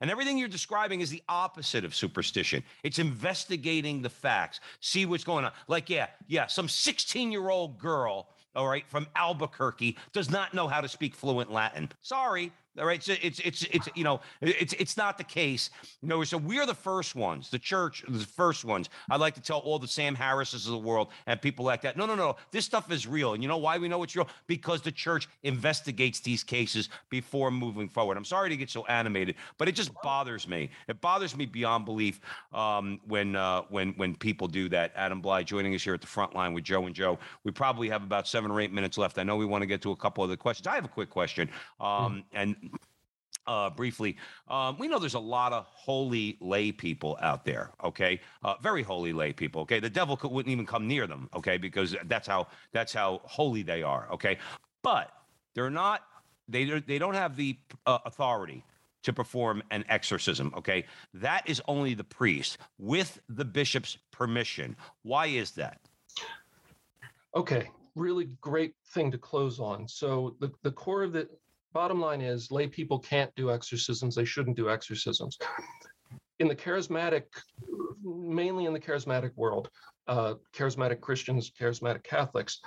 And everything you're describing is the opposite of superstition. It's investigating the facts, see what's going on. Like, yeah, yeah, some 16 year old girl all right, from Albuquerque, does not know how to speak fluent Latin. Sorry. All right, so it's it's it's you know it's it's not the case. You know, so we're the first ones, the church, the first ones. I'd like to tell all the Sam Harrises of the world and people like that. No, no, no, this stuff is real, and you know why we know it's real? Because the church investigates these cases before moving forward. I'm sorry to get so animated, but it just bothers me. It bothers me beyond belief um, when uh, when when people do that. Adam Blai joining us here at the front line with Joe and Joe. We probably have about seven or eight minutes left. I know we want to get to a couple of the questions. I have a quick question, um, and uh, briefly, um, we know there's a lot of holy lay people out there. Okay, uh, very holy lay people. Okay, the devil could, wouldn't even come near them. Okay, because that's how that's how holy they are. Okay, but they're not. They they don't have the uh, authority to perform an exorcism. Okay, that is only the priest with the bishop's permission. Why is that? Okay, really great thing to close on. So the, the core of the bottom line is lay people can't do exorcisms. They shouldn't do exorcisms. In the charismatic, mainly in the charismatic world, uh, charismatic Christians, charismatic Catholics,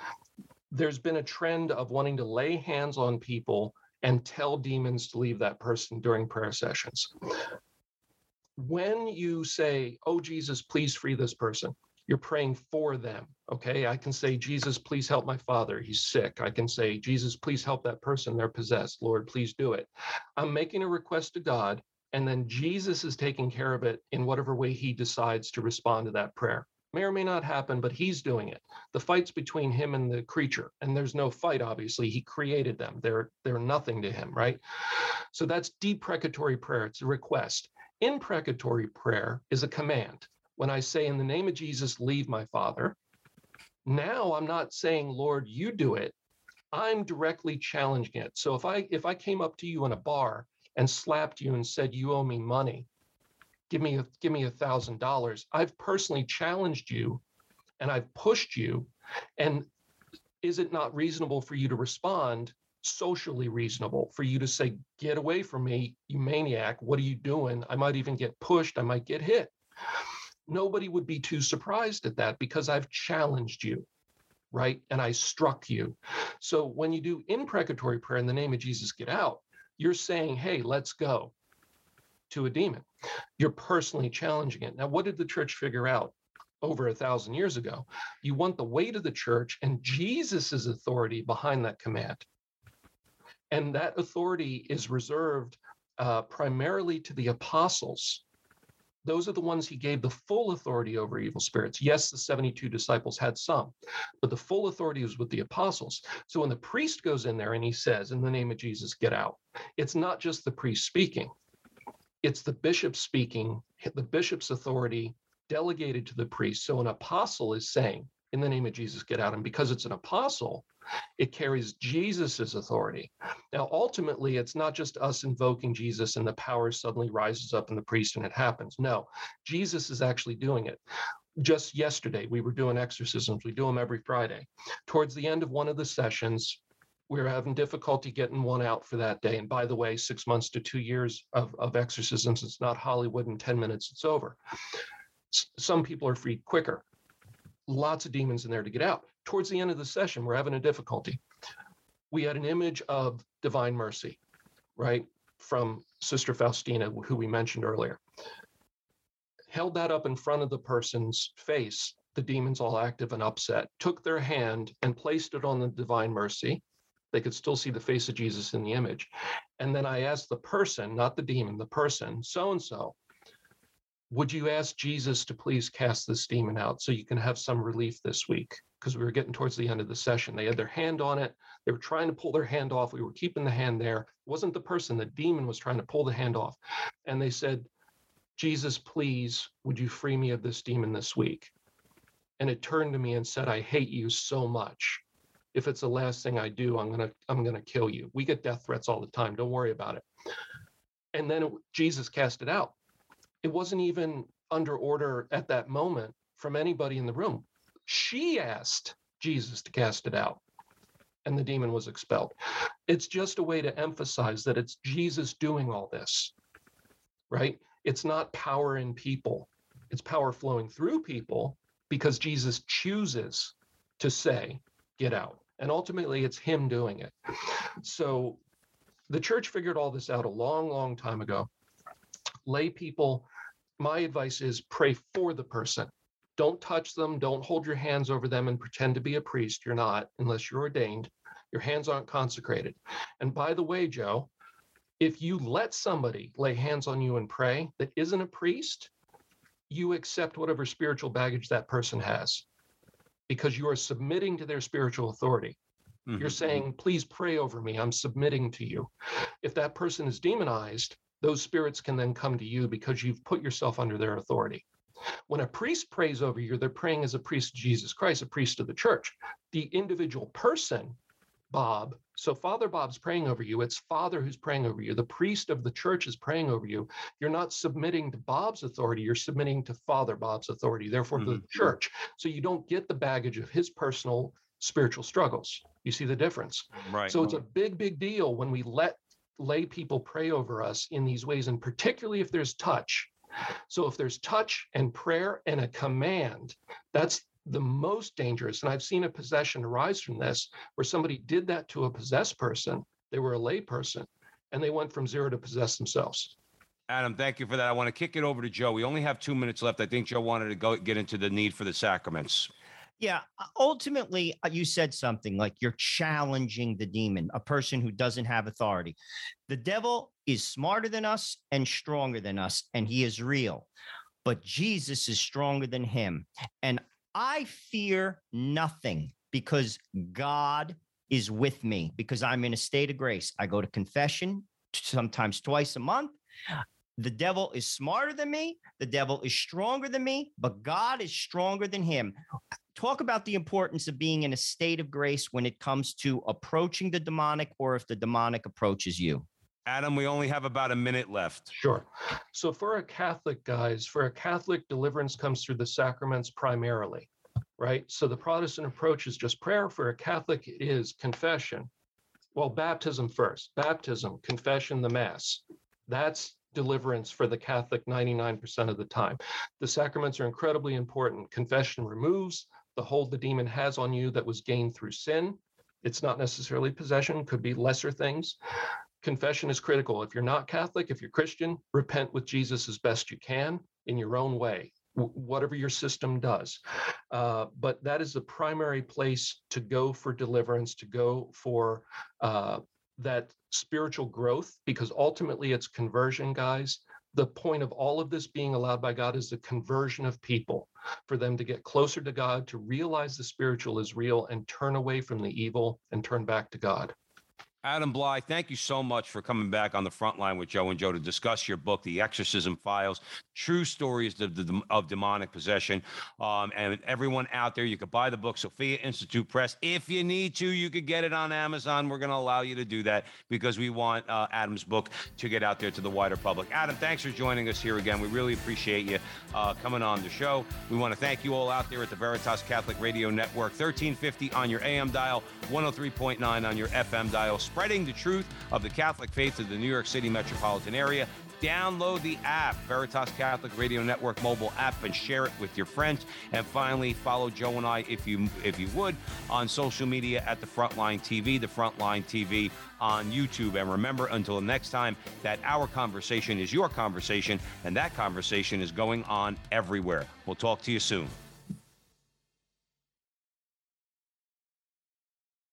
there's been a trend of wanting to lay hands on people and tell demons to leave that person during prayer sessions. When you say, Oh, Jesus, please free this person, you're praying for them. Okay. I can say, Jesus, please help my father. He's sick. I can say, Jesus, please help that person. They're possessed. Lord, please do it. I'm making a request to God, and then Jesus is taking care of it in whatever way he decides to respond to that prayer. May or may not happen, but he's doing it. The fight's between him and the creature, and there's no fight, obviously. He created them. They're they're nothing to him, right? So that's deprecatory prayer. It's a request. Imprecatory prayer is a command when I say, in the name of Jesus, leave my father, now I'm not saying, Lord, you do it. I'm directly challenging it. So if I if I came up to you in a bar and slapped you and said you owe me money, give me a give me a thousand dollars, I've personally challenged you and I've pushed you. And is it not reasonable for you to respond socially reasonable for you to say, get away from me, you maniac, what are you doing? I might even get pushed, I might get hit nobody would be too surprised at that because I've challenged you, right? And I struck you. So when you do imprecatory prayer in the name of Jesus, get out, you're saying, hey, let's go to a demon. You're personally challenging it. Now, what did the church figure out? Over a thousand years ago, you want the weight of the church and Jesus's authority behind that command. And that authority is reserved uh, primarily to the apostles those are the ones he gave the full authority over evil spirits. Yes, the 72 disciples had some, but the full authority was with the apostles. So when the priest goes in there and he says, In the name of Jesus, get out, it's not just the priest speaking, it's the bishop speaking, the bishop's authority delegated to the priest. So an apostle is saying, In the name of Jesus, get out. And because it's an apostle, it carries Jesus's authority. Now, ultimately, it's not just us invoking Jesus and the power suddenly rises up in the priest and it happens. No, Jesus is actually doing it. Just yesterday, we were doing exorcisms. We do them every Friday. Towards the end of one of the sessions, we were having difficulty getting one out for that day. And by the way, six months to two years of, of exorcisms, it's not Hollywood in 10 minutes, it's over. Some people are freed quicker. Lots of demons in there to get out towards the end of the session, we're having a difficulty. We had an image of divine mercy, right, from Sister Faustina, who we mentioned earlier. Held that up in front of the person's face, the demons all active and upset, took their hand and placed it on the divine mercy. They could still see the face of Jesus in the image. And then I asked the person, not the demon, the person, so and so, would you ask Jesus to please cast this demon out so you can have some relief this week? Because we were getting towards the end of the session. They had their hand on it. They were trying to pull their hand off. We were keeping the hand there. It wasn't the person, the demon was trying to pull the hand off. And they said, Jesus, please, would you free me of this demon this week? And it turned to me and said, I hate you so much. If it's the last thing I do, I'm gonna I'm gonna kill you. We get death threats all the time. Don't worry about it. And then it, Jesus cast it out it wasn't even under order at that moment from anybody in the room. She asked Jesus to cast it out, and the demon was expelled. It's just a way to emphasize that it's Jesus doing all this, right? It's not power in people, it's power flowing through people because Jesus chooses to say, get out. And ultimately, it's him doing it. So the church figured all this out a long, long time ago lay people, my advice is pray for the person. Don't touch them. Don't hold your hands over them and pretend to be a priest. You're not, unless you're ordained. Your hands aren't consecrated. And by the way, Joe, if you let somebody lay hands on you and pray that isn't a priest, you accept whatever spiritual baggage that person has because you are submitting to their spiritual authority. Mm-hmm. You're saying, please pray over me. I'm submitting to you. If that person is demonized, those spirits can then come to you because you've put yourself under their authority. When a priest prays over you, they're praying as a priest of Jesus Christ, a priest of the church. The individual person, Bob, so Father Bob's praying over you. It's Father who's praying over you. The priest of the church is praying over you. You're not submitting to Bob's authority, you're submitting to Father Bob's authority, therefore mm-hmm. the church. So you don't get the baggage of his personal spiritual struggles. You see the difference? Right. So it's a big, big deal when we let lay people pray over us in these ways, and particularly if there's touch. So if there's touch and prayer and a command, that's the most dangerous. And I've seen a possession arise from this, where somebody did that to a possessed person. They were a lay person, and they went from zero to possess themselves. Adam, thank you for that. I want to kick it over to Joe. We only have two minutes left. I think Joe wanted to go get into the need for the sacraments. Yeah. Ultimately, uh, you said something like you're challenging the demon, a person who doesn't have authority. The devil is smarter than us and stronger than us, and he is real. But Jesus is stronger than him. And I fear nothing because God is with me, because I'm in a state of grace. I go to confession sometimes twice a month. The devil is smarter than me. The devil is stronger than me, but God is stronger than him talk about the importance of being in a state of grace when it comes to approaching the demonic or if the demonic approaches you. Adam, we only have about a minute left. Sure. So, for a Catholic, guys, for a Catholic, deliverance comes through the sacraments primarily, right? So, the Protestant approach is just prayer. For a Catholic, it is confession. Well, baptism first, baptism, confession, the Mass. That's deliverance for the Catholic 99% of the time. The sacraments are incredibly important. Confession removes the hold the demon has on you that was gained through sin. It's not necessarily possession, could be lesser things. Confession is critical. If you're not Catholic, if you're Christian, repent with Jesus as best you can in your own way, whatever your system does. Uh, but that is the primary place to go for deliverance, to go for uh, that spiritual growth, because ultimately it's conversion, guys. the point of all of this being allowed by God is the conversion of people, for them to get closer to God, to realize the spiritual is real and turn away from the evil and turn back to God. Adam Blai, thank you so much for coming back on the front line with Joe and Joe to discuss your book, The Exorcism Files True Stories of, of Demonic Possession. Um, and everyone out there, you could buy the book, Sophia Institute Press. If you need to, you could get it on Amazon. We're going to allow you to do that because we want uh, Adam's book to get out there to the wider public. Adam, thanks for joining us here again. We really appreciate you uh, coming on the show. We want to thank you all out there at the Veritas Catholic Radio Network, 1350 on your AM dial, 103.9 on your FM dial spreading the truth of the Catholic faith to the New York City metropolitan area. Download the app, Veritas Catholic Radio Network mobile app, and share it with your friends. And finally, follow Joe and I, if you if you would, on social media at the Frontline TV, the Frontline TV on YouTube. And remember, until next time, that our conversation is your conversation, and that conversation is going on everywhere. We'll talk to you soon.